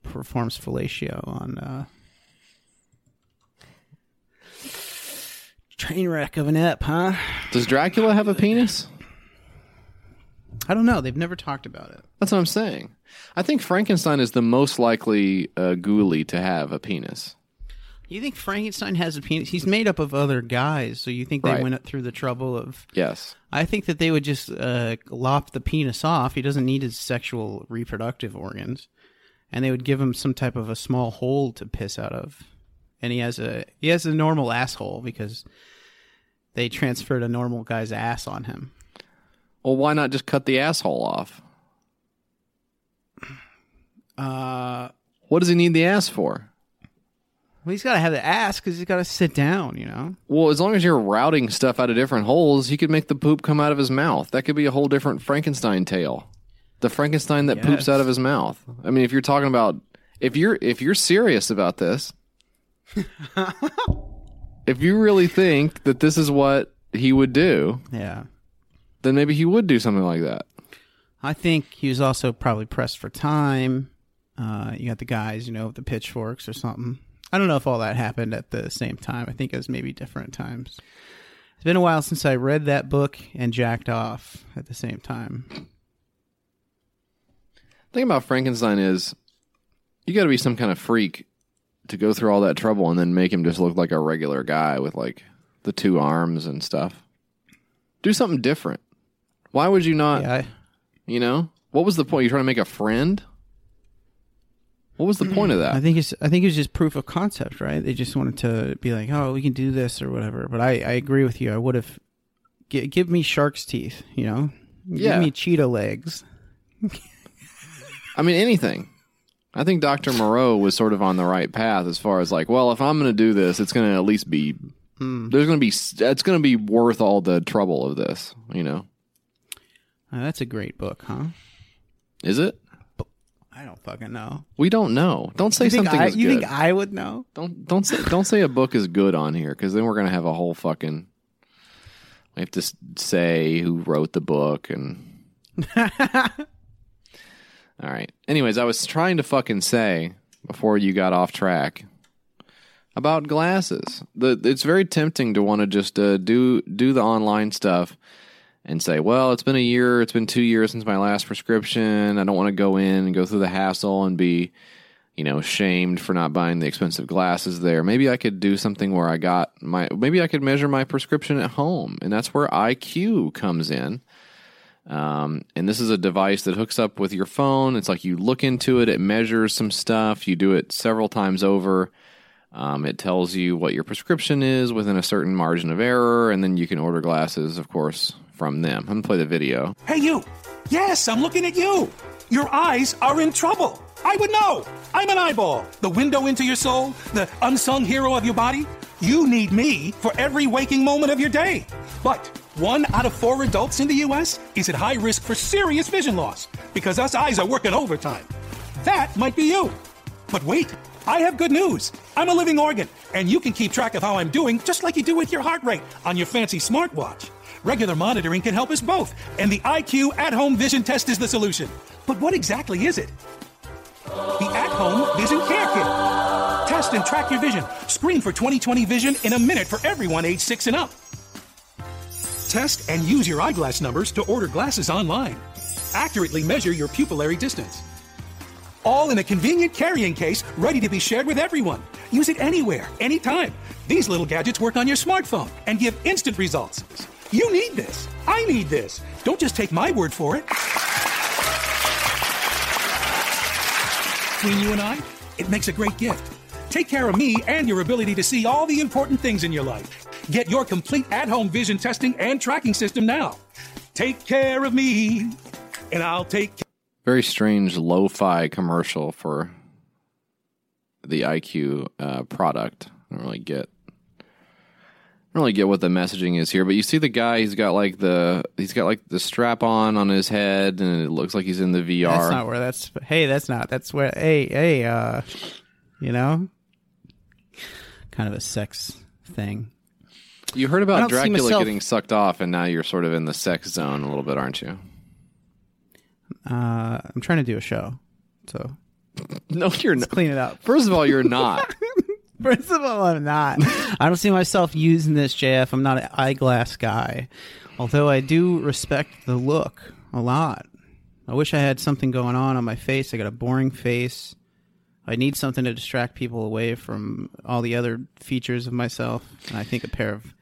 performs fellatio on uh, train wreck of an ep, huh? Does Dracula have a penis? I don't know. They've never talked about it. That's what I'm saying. I think Frankenstein is the most likely uh, ghoulie to have a penis. You think Frankenstein has a penis? He's made up of other guys, so you think they Right. went through the trouble of? Yes. I think that they would just uh, lop the penis off. He doesn't need his sexual reproductive organs, and they would give him some type of a small hole to piss out of. And he has a he has a normal asshole because they transferred a normal guy's ass on him. Well, why not just cut the asshole off? Uh, What does he need the ass for? Well, he's got to have the ass because he's got to sit down. You know. Well, as long as you're routing stuff out of different holes, he could make the poop come out of his mouth. That could be a whole different Frankenstein tale. The Frankenstein that poops out of his mouth. I mean, if you're talking about if you're if you're serious about this, if you really think that this is what he would do, Yeah. then maybe he would do something like that. I think he was also probably pressed for time. Uh, you got the guys, you know, with the pitchforks or something. I don't know if all that happened at the same time. I think it was maybe different times. It's been a while since I read that book and jacked off at the same time. thing about Frankenstein is you got to be some kind of freak to go through all that trouble and then make him just look like a regular guy with like the two arms and stuff. Do something different. Why would you not? Yeah, I- You know, what was the point? You trying to make a friend? What was the point of that? I think it's I think it's just proof of concept, right? They just wanted to be like, oh, we can do this or whatever. But I, I agree with you. I would have gi- give me shark's teeth, you know, Yeah. give me cheetah legs. I mean, anything. I think Dr. Moreau was sort of on the right path as far as like, well, if I'm going to do this, it's going to at least be there's going to be it's going to be worth all the trouble of this, you know. Uh, that's a great book, huh? Is it? I don't fucking know. We don't know. Don't say you something I, you good. think I would know? Don't don't say don't say a book is good on here because then we're gonna have a whole fucking. We have to say who wrote the book and. All right. Anyways, I was trying to fucking say before you got off track about glasses. The it's very tempting to want to just uh, do do the online stuff and say, well, it's been a year, it's been two years since my last prescription. I don't want to go in and go through the hassle and be you know, shamed for not buying the expensive glasses there. Maybe I could do something where I got my, maybe I could measure my prescription at home. And that's where EyeQue comes in. Um, and this is a device that hooks up with your phone. It's like you look into it, it measures some stuff. You do it several times over. Um, it tells you what your prescription is within a certain margin of error. And then you can order glasses, of course, from them. I'm going to play the video. Hey, you! Yes, I'm looking at you! Your eyes are in trouble! I would know! I'm an eyeball, the window into your soul, the unsung hero of your body. You need me for every waking moment of your day. But one out of four adults in the U.S. is at high risk for serious vision loss because us eyes are working overtime. That might be you. But wait, I have good news. I'm a living organ, and you can keep track of how I'm doing just like you do with your heart rate on your fancy smartwatch. Regular monitoring can help us both, and the EyeQue at home vision test is the solution. But what exactly is it? The at home vision care kit. Test and track your vision. Screen for 2020 vision in a minute for everyone age 6 and up. Test and use your eyeglass numbers to order glasses online. Accurately measure your pupillary distance. All in a convenient carrying case ready to be shared with everyone. Use it anywhere, anytime. These little gadgets work on your smartphone and give instant results. You need this. I need this. Don't just take my word for it. Between you and I, it makes a great gift. Take care of me and your ability to see all the important things in your life. Get your complete at home vision testing and tracking system now. Take care of me, and I'll take Very strange lo fi commercial for the EyeQue uh, product. I don't really get. I don't really get what the messaging is here, but you see the guy. He's got like the he's got like the strap on on his head, and it looks like he's in the VR. That's not where that's. Hey, that's not. That's where. Hey, hey. Uh, you know, kind of a sex thing. you heard about Dracula myself- getting sucked off, and now you're sort of in the sex zone a little bit, aren't you? Uh, I'm trying to do a show, so No, you're not. Clean it up. First of all, you're not. First of all, I'm not. I don't see myself using this, JF. I'm not an eyeglass guy. Although I do respect the look a lot. I wish I had something going on on my face. I got a boring face. I need something to distract people away from all the other features of myself. And I think a pair of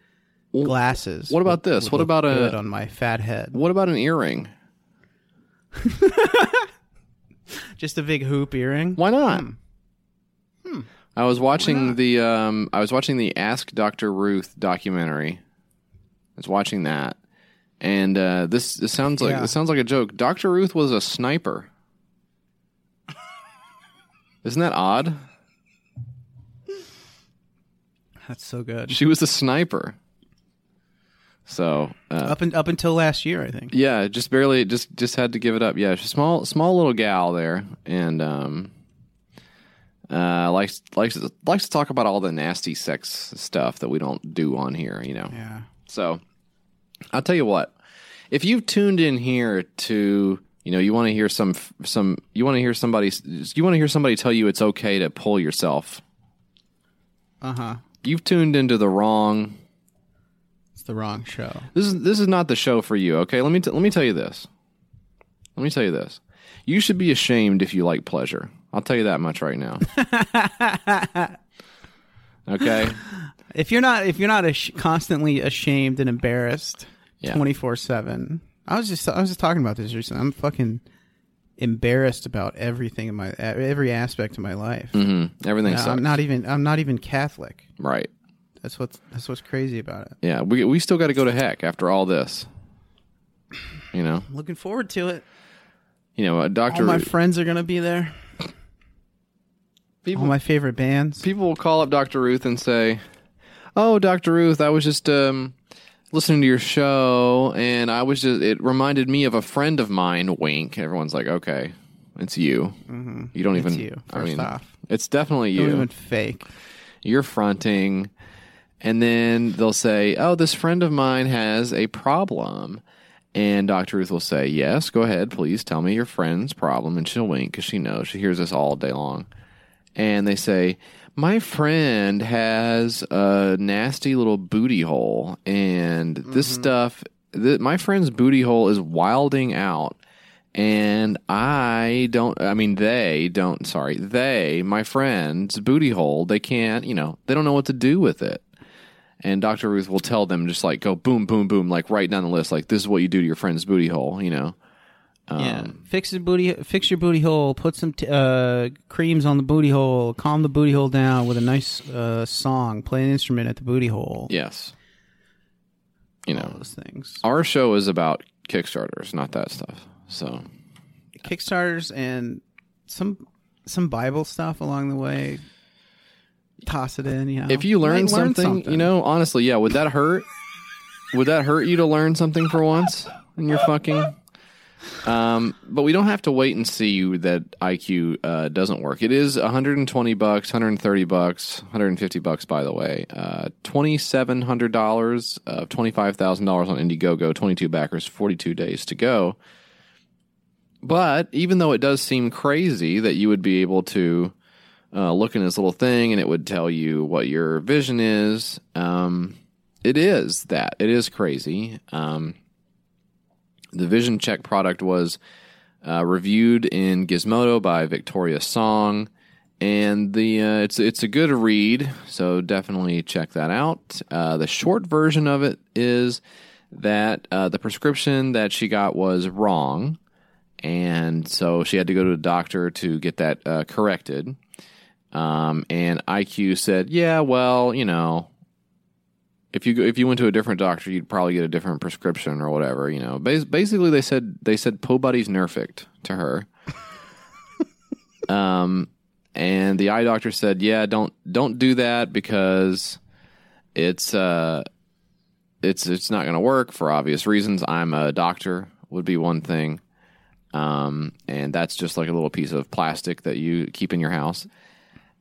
glasses. What about would- this? would What about a- on my fat head? What about an earring? Just a big hoop earring? Why not? Hmm. I was watching the um, I was watching the Ask Dr. Ruth documentary. I was watching that, and uh, this this sounds like Yeah. this sounds like a joke. Dr. Ruth was a sniper. Isn't that odd? That's so good. She was a sniper. So uh, Up and up until last year, I think. yeah, just barely just just had to give it up. Yeah, she's a small small little gal there, and um, uh, likes likes likes to talk about all the nasty sex stuff that we don't do on here. You know. Yeah. So I'll tell you what. If you've tuned in here to you know you want to hear some some you want to hear somebody you want to hear somebody tell you it's okay to pull yourself. Uh huh. You've tuned into the wrong It's the wrong show. This is this is not the show for you. Okay, let me t- let me tell you this. Let me tell you this. You should be ashamed if you like pleasure. I'll tell you that much right now. okay. If you're not if you're not ash- constantly ashamed and embarrassed twenty four seven, I was just I was just talking about this recently. I'm fucking embarrassed about everything in my every aspect of my life. Mm-hmm. Everything. I'm not even I'm not even Catholic. right. That's what's that's what's crazy about it. Yeah. We we still got to go to heck after all this. You know. Looking forward to it. You know, uh, Doctor. All my friends are gonna be there. People, All my favorite bands. people will call up Dr. Ruth and say, "Oh, Dr. Ruth, I was just um, listening to your show, and I was just it reminded me of a friend of mine." Wink. Everyone's like, "Okay, it's you. Mhm. You don't It's even. you, I mean, off. it's definitely Don't you. even fake. You're fronting." And then they'll say, "Oh, this friend of mine has a problem." And Dr. Ruth will say, Yes, go ahead, please tell me your friend's problem. And she'll wink because she knows. She hears this all day long. And they say, My friend has a nasty little booty hole. And this mm-hmm. stuff, th- my friend's booty hole is wilding out. And I don't, I mean, they don't, sorry, they, my friend's booty hole, they can't, you know, they don't know what to do with it. And Dr. Ruth will tell them just like go boom, boom, boom, like right down the list. Like this is what you do to your friend's booty hole, you know? Yeah, Um, fix the booty. Fix your booty hole. Put some t- uh, creams on the booty hole. Calm the booty hole down with a nice uh, song. Play an instrument at the booty hole. Yes. You All know, those things. our show is about Kickstarters, not that stuff. So, Kickstarters and some some Bible stuff along the way. Toss it in. You know, if you learn, Might something, you know, honestly, yeah, would that hurt? would that hurt you to learn something for once in your fucking? Um, but we don't have to wait and see that EyeQue uh, doesn't work. It is 120 bucks, 130 bucks, 150 bucks. By the way, uh, twenty seven hundred dollars, twenty five thousand dollars on Indiegogo, 22 backers, 42 days to go. But even though it does seem crazy that you would be able to uh, look in this little thing and it would tell you what your vision is, um, it is that. It is crazy. Um, the Vision Check product was uh, reviewed in Gizmodo by Victoria Song, and the uh, it's it's a good read. So definitely check that out. Uh, the short version of it is that uh, the prescription that she got was wrong, and so she had to go to a doctor to get that uh, corrected. Um, and EyeQue said, "Yeah, well, you know, if you if you went to a different doctor, you'd probably get a different prescription or whatever. You know, Bas- basically, they said they said Po Buddy's Nerfict to her. um, and the eye doctor said, "Yeah, don't don't do that because it's uh, it's it's not going to work for obvious reasons. I'm a doctor would be one thing, um, and that's just like a little piece of plastic that you keep in your house."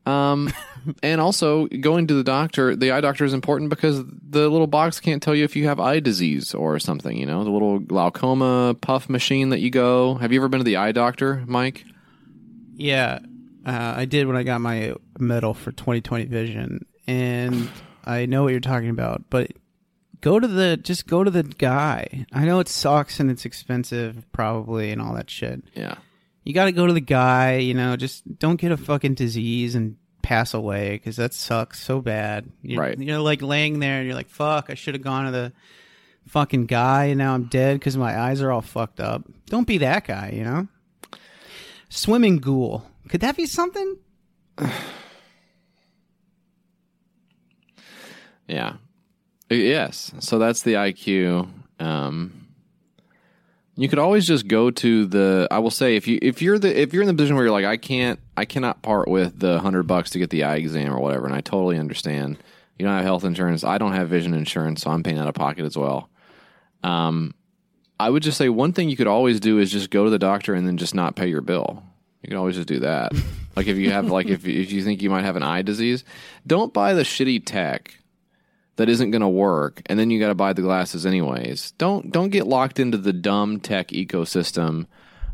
Um, and also going to the doctor, the eye doctor is important because the little box can't tell you if you have eye disease or something. You know, the little glaucoma puff machine that you go. Have you ever been to the eye doctor, Mike? Yeah, Uh, I did when I got my medal for 2020 vision, and I know what you're talking about. But go to the just go to the guy. I know it sucks and it's expensive, probably, and all that shit. Yeah. You got to go to the guy. You know, just don't get a fucking disease and pass away because that sucks so bad. You're, Right. You're like laying there and you're like, "Fuck, I should have gone to the fucking guy, and now I'm dead because my eyes are all fucked up." Don't be that guy. You know. Swimming ghoul. Could that be something? Yeah. Yes. So that's the EyeQue. Um, you could always just go to the. I will say if you if you're the if you're in the position where you're like I can't I cannot part with the hundred bucks to get the eye exam or whatever, and I totally understand. You don't have health insurance. I don't have vision insurance, so I'm paying out of pocket as well. Um, I would just say one thing you could always do is just go to the doctor and then just not pay your bill. You can always just do that. like if you have like if if you think you might have an eye disease, don't buy the shitty tech that isn't going to work and then you got to buy the glasses anyways. Don't don't get locked into the dumb tech ecosystem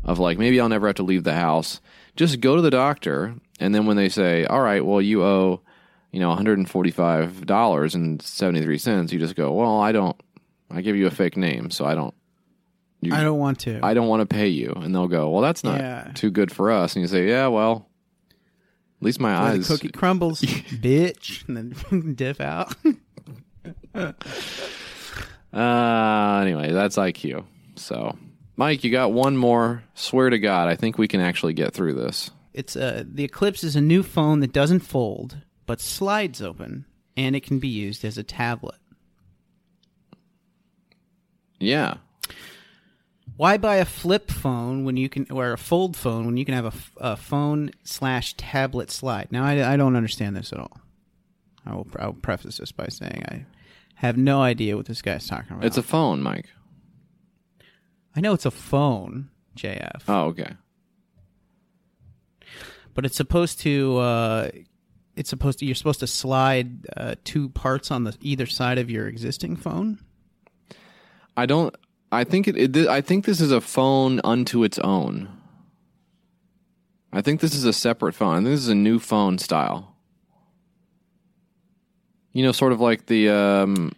of like maybe I'll never have to leave the house. Just go to the doctor and then when they say, "All right, well you owe, you know, $145.73." You just go, "Well, I don't I give you a fake name, so I don't you- I don't want to. I don't want to pay you." And they'll go, "Well, that's not Yeah. too good for us." And you say, "Yeah, well, at least my Where the eyes cookie crumbles, bitch, and then dip out. Uh, anyway, that's EyeQue. So, Mike, you got one more. Swear to God, I think we can actually get through this. It's uh, the Eclipse is a new phone that doesn't fold but slides open, and it can be used as a tablet. Yeah. Why buy a flip phone when you can, or a fold phone when you can have a, a phone slash tablet slide? Now, I, I don't understand this at all. I will, I will preface this by saying I have no idea what this guy's talking about. It's a phone, Mike. I know it's a phone, JF, Oh, okay. but it's supposed to. Uh, it's supposed to. You're supposed to slide uh, two parts on the either side of your existing phone. I don't. I think it, it. I think this is a phone unto its own. I think this is a separate phone. I think this is a new phone style. You know, sort of like the um,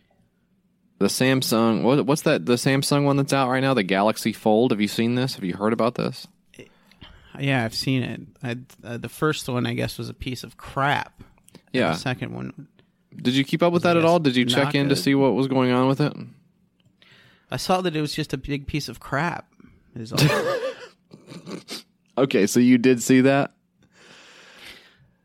the Samsung. What, what's that? The Samsung one that's out right now, the Galaxy Fold. Have you seen this? Have you heard about this? Yeah, I've seen it. I, uh, the first one, I guess, was a piece of crap. Yeah. The second one, Did you keep up with that at all? Did you check in to see what was going on with it? I saw that it was just a big piece of crap. Is all. Okay, so you did see that.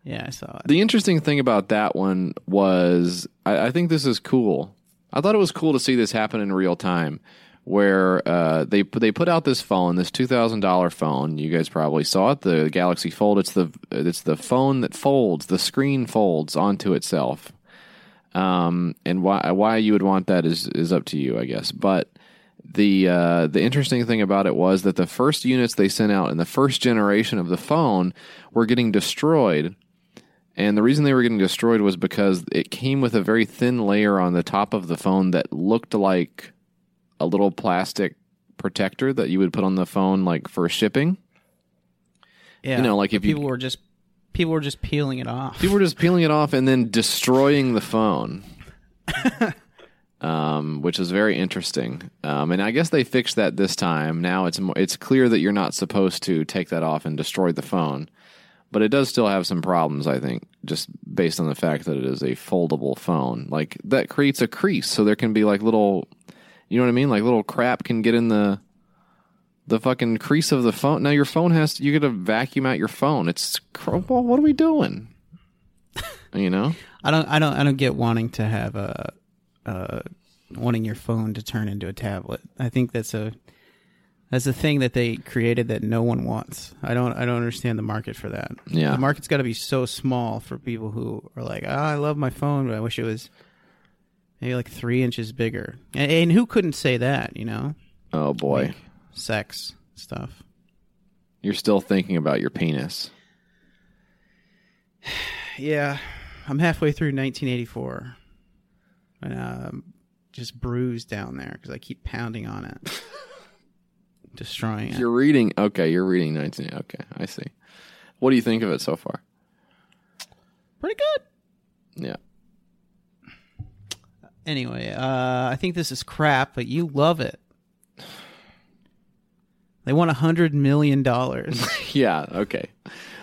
Yeah, I saw it. The interesting thing about that one was I, I think this is cool. I thought it was cool to see this happen in real time, where uh, they they put out this phone, this two thousand dollar phone. You guys probably saw it, the Galaxy Fold. It's the it's the phone that folds, the screen folds onto itself. Um, and why why you would want that is is up to you, I guess. But the uh, the interesting thing about it was that the first units they sent out in the first generation of the phone were getting destroyed. And the reason they were getting destroyed was because it came with a very thin layer on the top of the phone that looked like a little plastic protector that you would put on the phone like for shipping. Yeah, You know, like if you- people were just people were just peeling it off. People were just peeling it off and then destroying the phone. um, which is very interesting. Um, and I guess they fixed that this time. Now it's it's clear that you're not supposed to take that off and destroy the phone. But it does still have some problems, I think, just based on the fact that it is a foldable phone. Like that creates a crease, so there can be like little, you know what I mean? Like little crap can get in the the fucking crease of the phone. Now your phone has to, you got to vacuum out your phone. It's well, what are we doing? you know? I don't I don't I don't get wanting to have a uh wanting your phone to turn into a tablet. I think that's a that's a thing that they created that no one wants. I don't I don't understand the market for that. Yeah. The market's got to be so small for people who are like, oh, I love my phone, but I wish it was maybe like 3 inches bigger." And, and who couldn't say that, you know? Oh boy. Like, sex stuff. You're still thinking about your penis. Yeah, I'm halfway through 1984, and I'm just bruised down there because I keep pounding on it, destroying it. You're reading. Okay, you're reading 19. Okay, I see. What do you think of it so far? Pretty good. Yeah. Anyway, uh, I think this is crap, but you love it. They won a hundred million dollars. Yeah. Okay.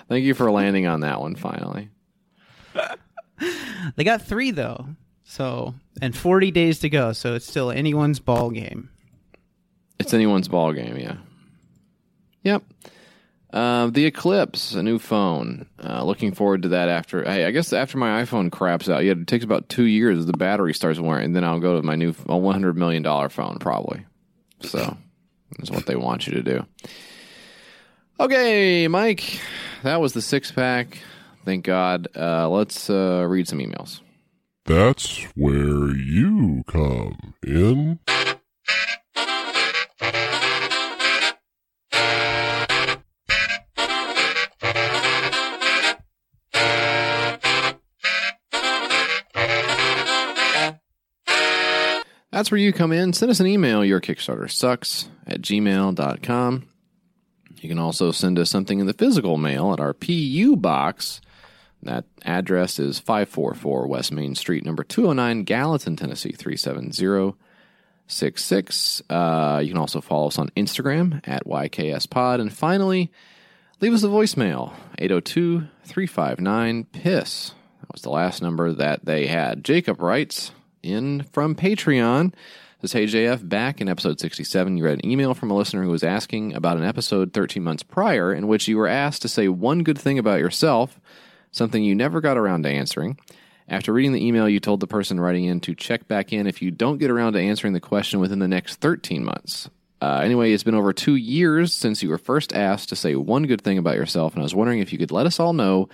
Thank you for landing on that one finally. they got three though, so and forty days to go, so it's still anyone's ball game. It's anyone's ball game. Yeah. Yep. Uh, the Eclipse, a new phone. Uh, looking forward to that after. Hey, I guess after my iPhone craps out, yeah, it takes about two years. The battery starts wearing, and then I'll go to my new one hundred million dollar phone probably. So that's what they want you to do. Okay, Mike, that was the six pack. Thank God. Uh, let's uh, read some emails. That's where you come in. That's where you come in. Send us an email. Your Kickstarter sucks at gmail.com. You can also send us something in the physical mail at our PU box. That address is 544 West Main Street, number 209, Gallatin, Tennessee 37066. Uh, you can also follow us on Instagram at YKSPod. And finally, leave us a voicemail 802 359 PISS. That was the last number that they had. Jacob writes in from Patreon. This Hey JF, back in episode 67, you read an email from a listener who was asking about an episode 13 months prior in which you were asked to say one good thing about yourself, something you never got around to answering. After reading the email, you told the person writing in to check back in if you don't get around to answering the question within the next 13 months. Uh, anyway, it's been over two years since you were first asked to say one good thing about yourself, and I was wondering if you could let us all know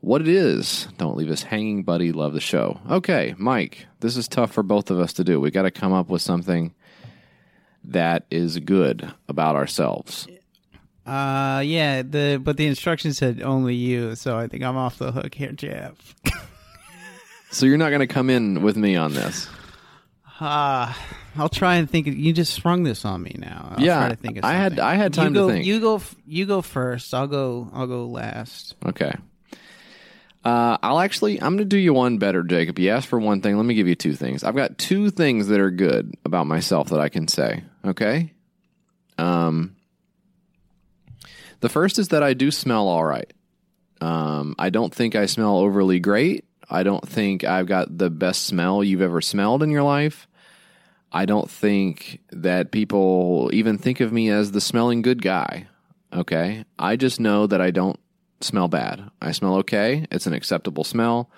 what it is. Don't leave us hanging, buddy. Love the show. Okay, Mike, this is tough for both of us to do. We got to come up with something that is good about ourselves. Uh, yeah. The but the instructions said only you, so I think I'm off the hook here, Jeff. So you're not going to come in with me on this. Ah, I'll try and think. Of, you just sprung this on me now. I'll Yeah, try to think of I had-. I had time you to think. You go. You go first. I'll go. I'll go last. Okay. Uh, I'll actually, I'm going to do you one better, Jacob. You asked for one thing. Let me give you two things. I've got two things that are good about myself that I can say. Okay. Um, the first is that I do smell all right. Um, I don't think I smell overly great. I don't think I've got the best smell you've ever smelled in your life. I don't think that people even think of me as the smelling good guy. Okay. I just know that I don't smell bad. I smell okay. It's an acceptable smell.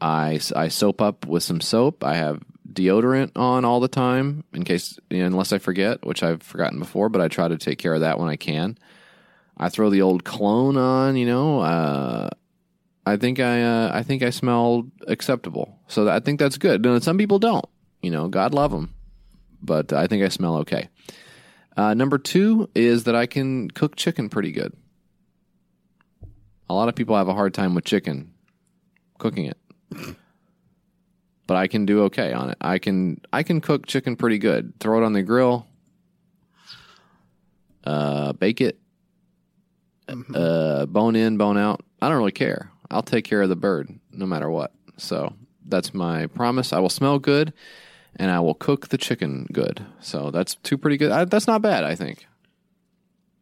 I, I soap up with some soap. I have deodorant on all the time in case, unless I forget, which I've forgotten before, but I try to take care of that when I can. I throw the old cologne on, you know. Uh, I think I, uh, I think I smell acceptable. So I think that's good. Now, some people don't. You know, God love them, but I think I smell okay. Uh, number two is that I can cook chicken pretty good. A lot of people have a hard time with chicken, cooking it, but I can do okay on it. I can I can cook chicken pretty good. Throw it on the grill, uh, bake it, uh, bone in, bone out. I don't really care. I'll take care of the bird no matter what. So that's my promise. I will smell good, and I will cook the chicken good. So that's two pretty good. I, that's not bad, I think.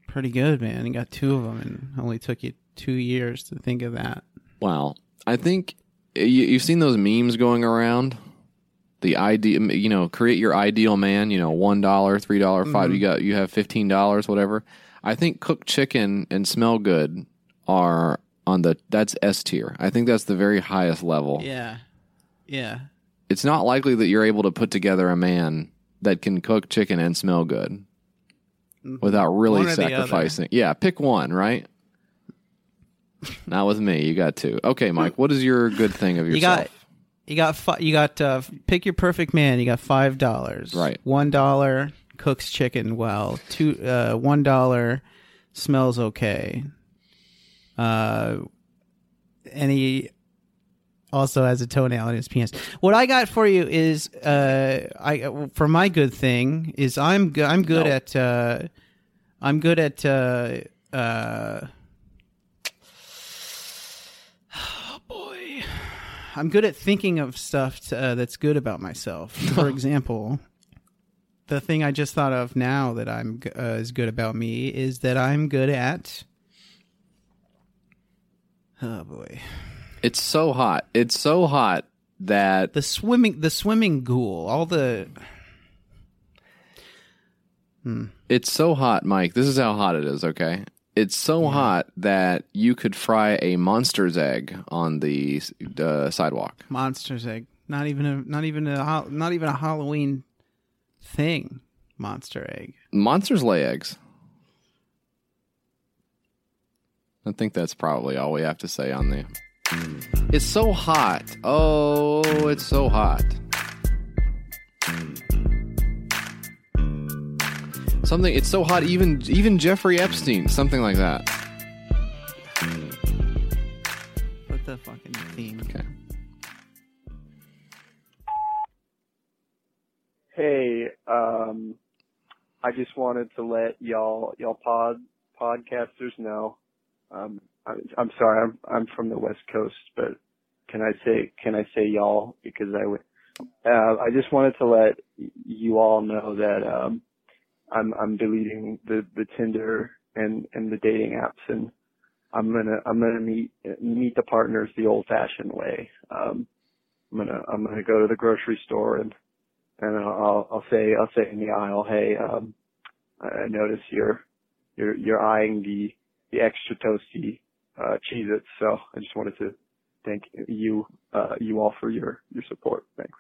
Pretty good, man. You got two of them, and only took you two years to think of that. Wow. I think you, you've seen those memes going around. The idea, you know, create your ideal man. You know, one dollar, three dollar, five. Mhm. You got you have fifteen dollars, whatever. I think cooked chicken and smell good are on the that's S tier. I think that's the very highest level. Yeah, yeah. It's not likely that you're able to put together a man that can cook chicken and smell good without really One or the other. sacrificing. Yeah, pick one, right? Not with me. You got two. Okay, Mike. What is your good thing of yourself? You got, you got, fi- you got. Uh, pick your perfect man. You got five dollars. Right. One dollar cooks chicken well. Two. Uh, one dollar smells okay. Uh, and he also has a toenail in his penis. What I got for you is, uh, I for my good thing is I'm go- I'm good No. at uh, I'm good at uh, uh, I'm good at thinking of stuff to, uh, that's good about myself. For example, the thing I just thought of now that I'm uh, is good about me is that I'm good at. Oh boy, It's so hot. It's so hot that the swimming, the swimming ghoul, all the. Hmm. It's so hot, Mike. This is how hot it is, okay? It's so hot that you could fry a monster's egg on the uh, sidewalk. Monster's egg. Not even a not even a not even a Halloween thing. Monster egg. Monsters lay eggs. I think that's probably all we have to say on the. It's so hot. Oh, it's so hot. Something. It's so hot. Even even Jeffrey Epstein. Something like that. What the fucking theme. Okay. Hey, um, I just wanted to let y'all y'all pod podcasters know. Um, I'm, I'm sorry, I'm I'm from the West Coast, but can I say can I say y'all because I would. Uh, I just wanted to let you all know that um, I'm I'm deleting the the Tinder and and the dating apps, and I'm gonna I'm gonna meet meet the partners the old-fashioned way. Um, I'm gonna I'm gonna go to the grocery store and and I'll I'll say I'll say in the aisle, hey, um, I notice you're you're you're eyeing the the extra toasty uh, Cheez-Its, so I just wanted to thank you uh, you all for your your support. Thanks.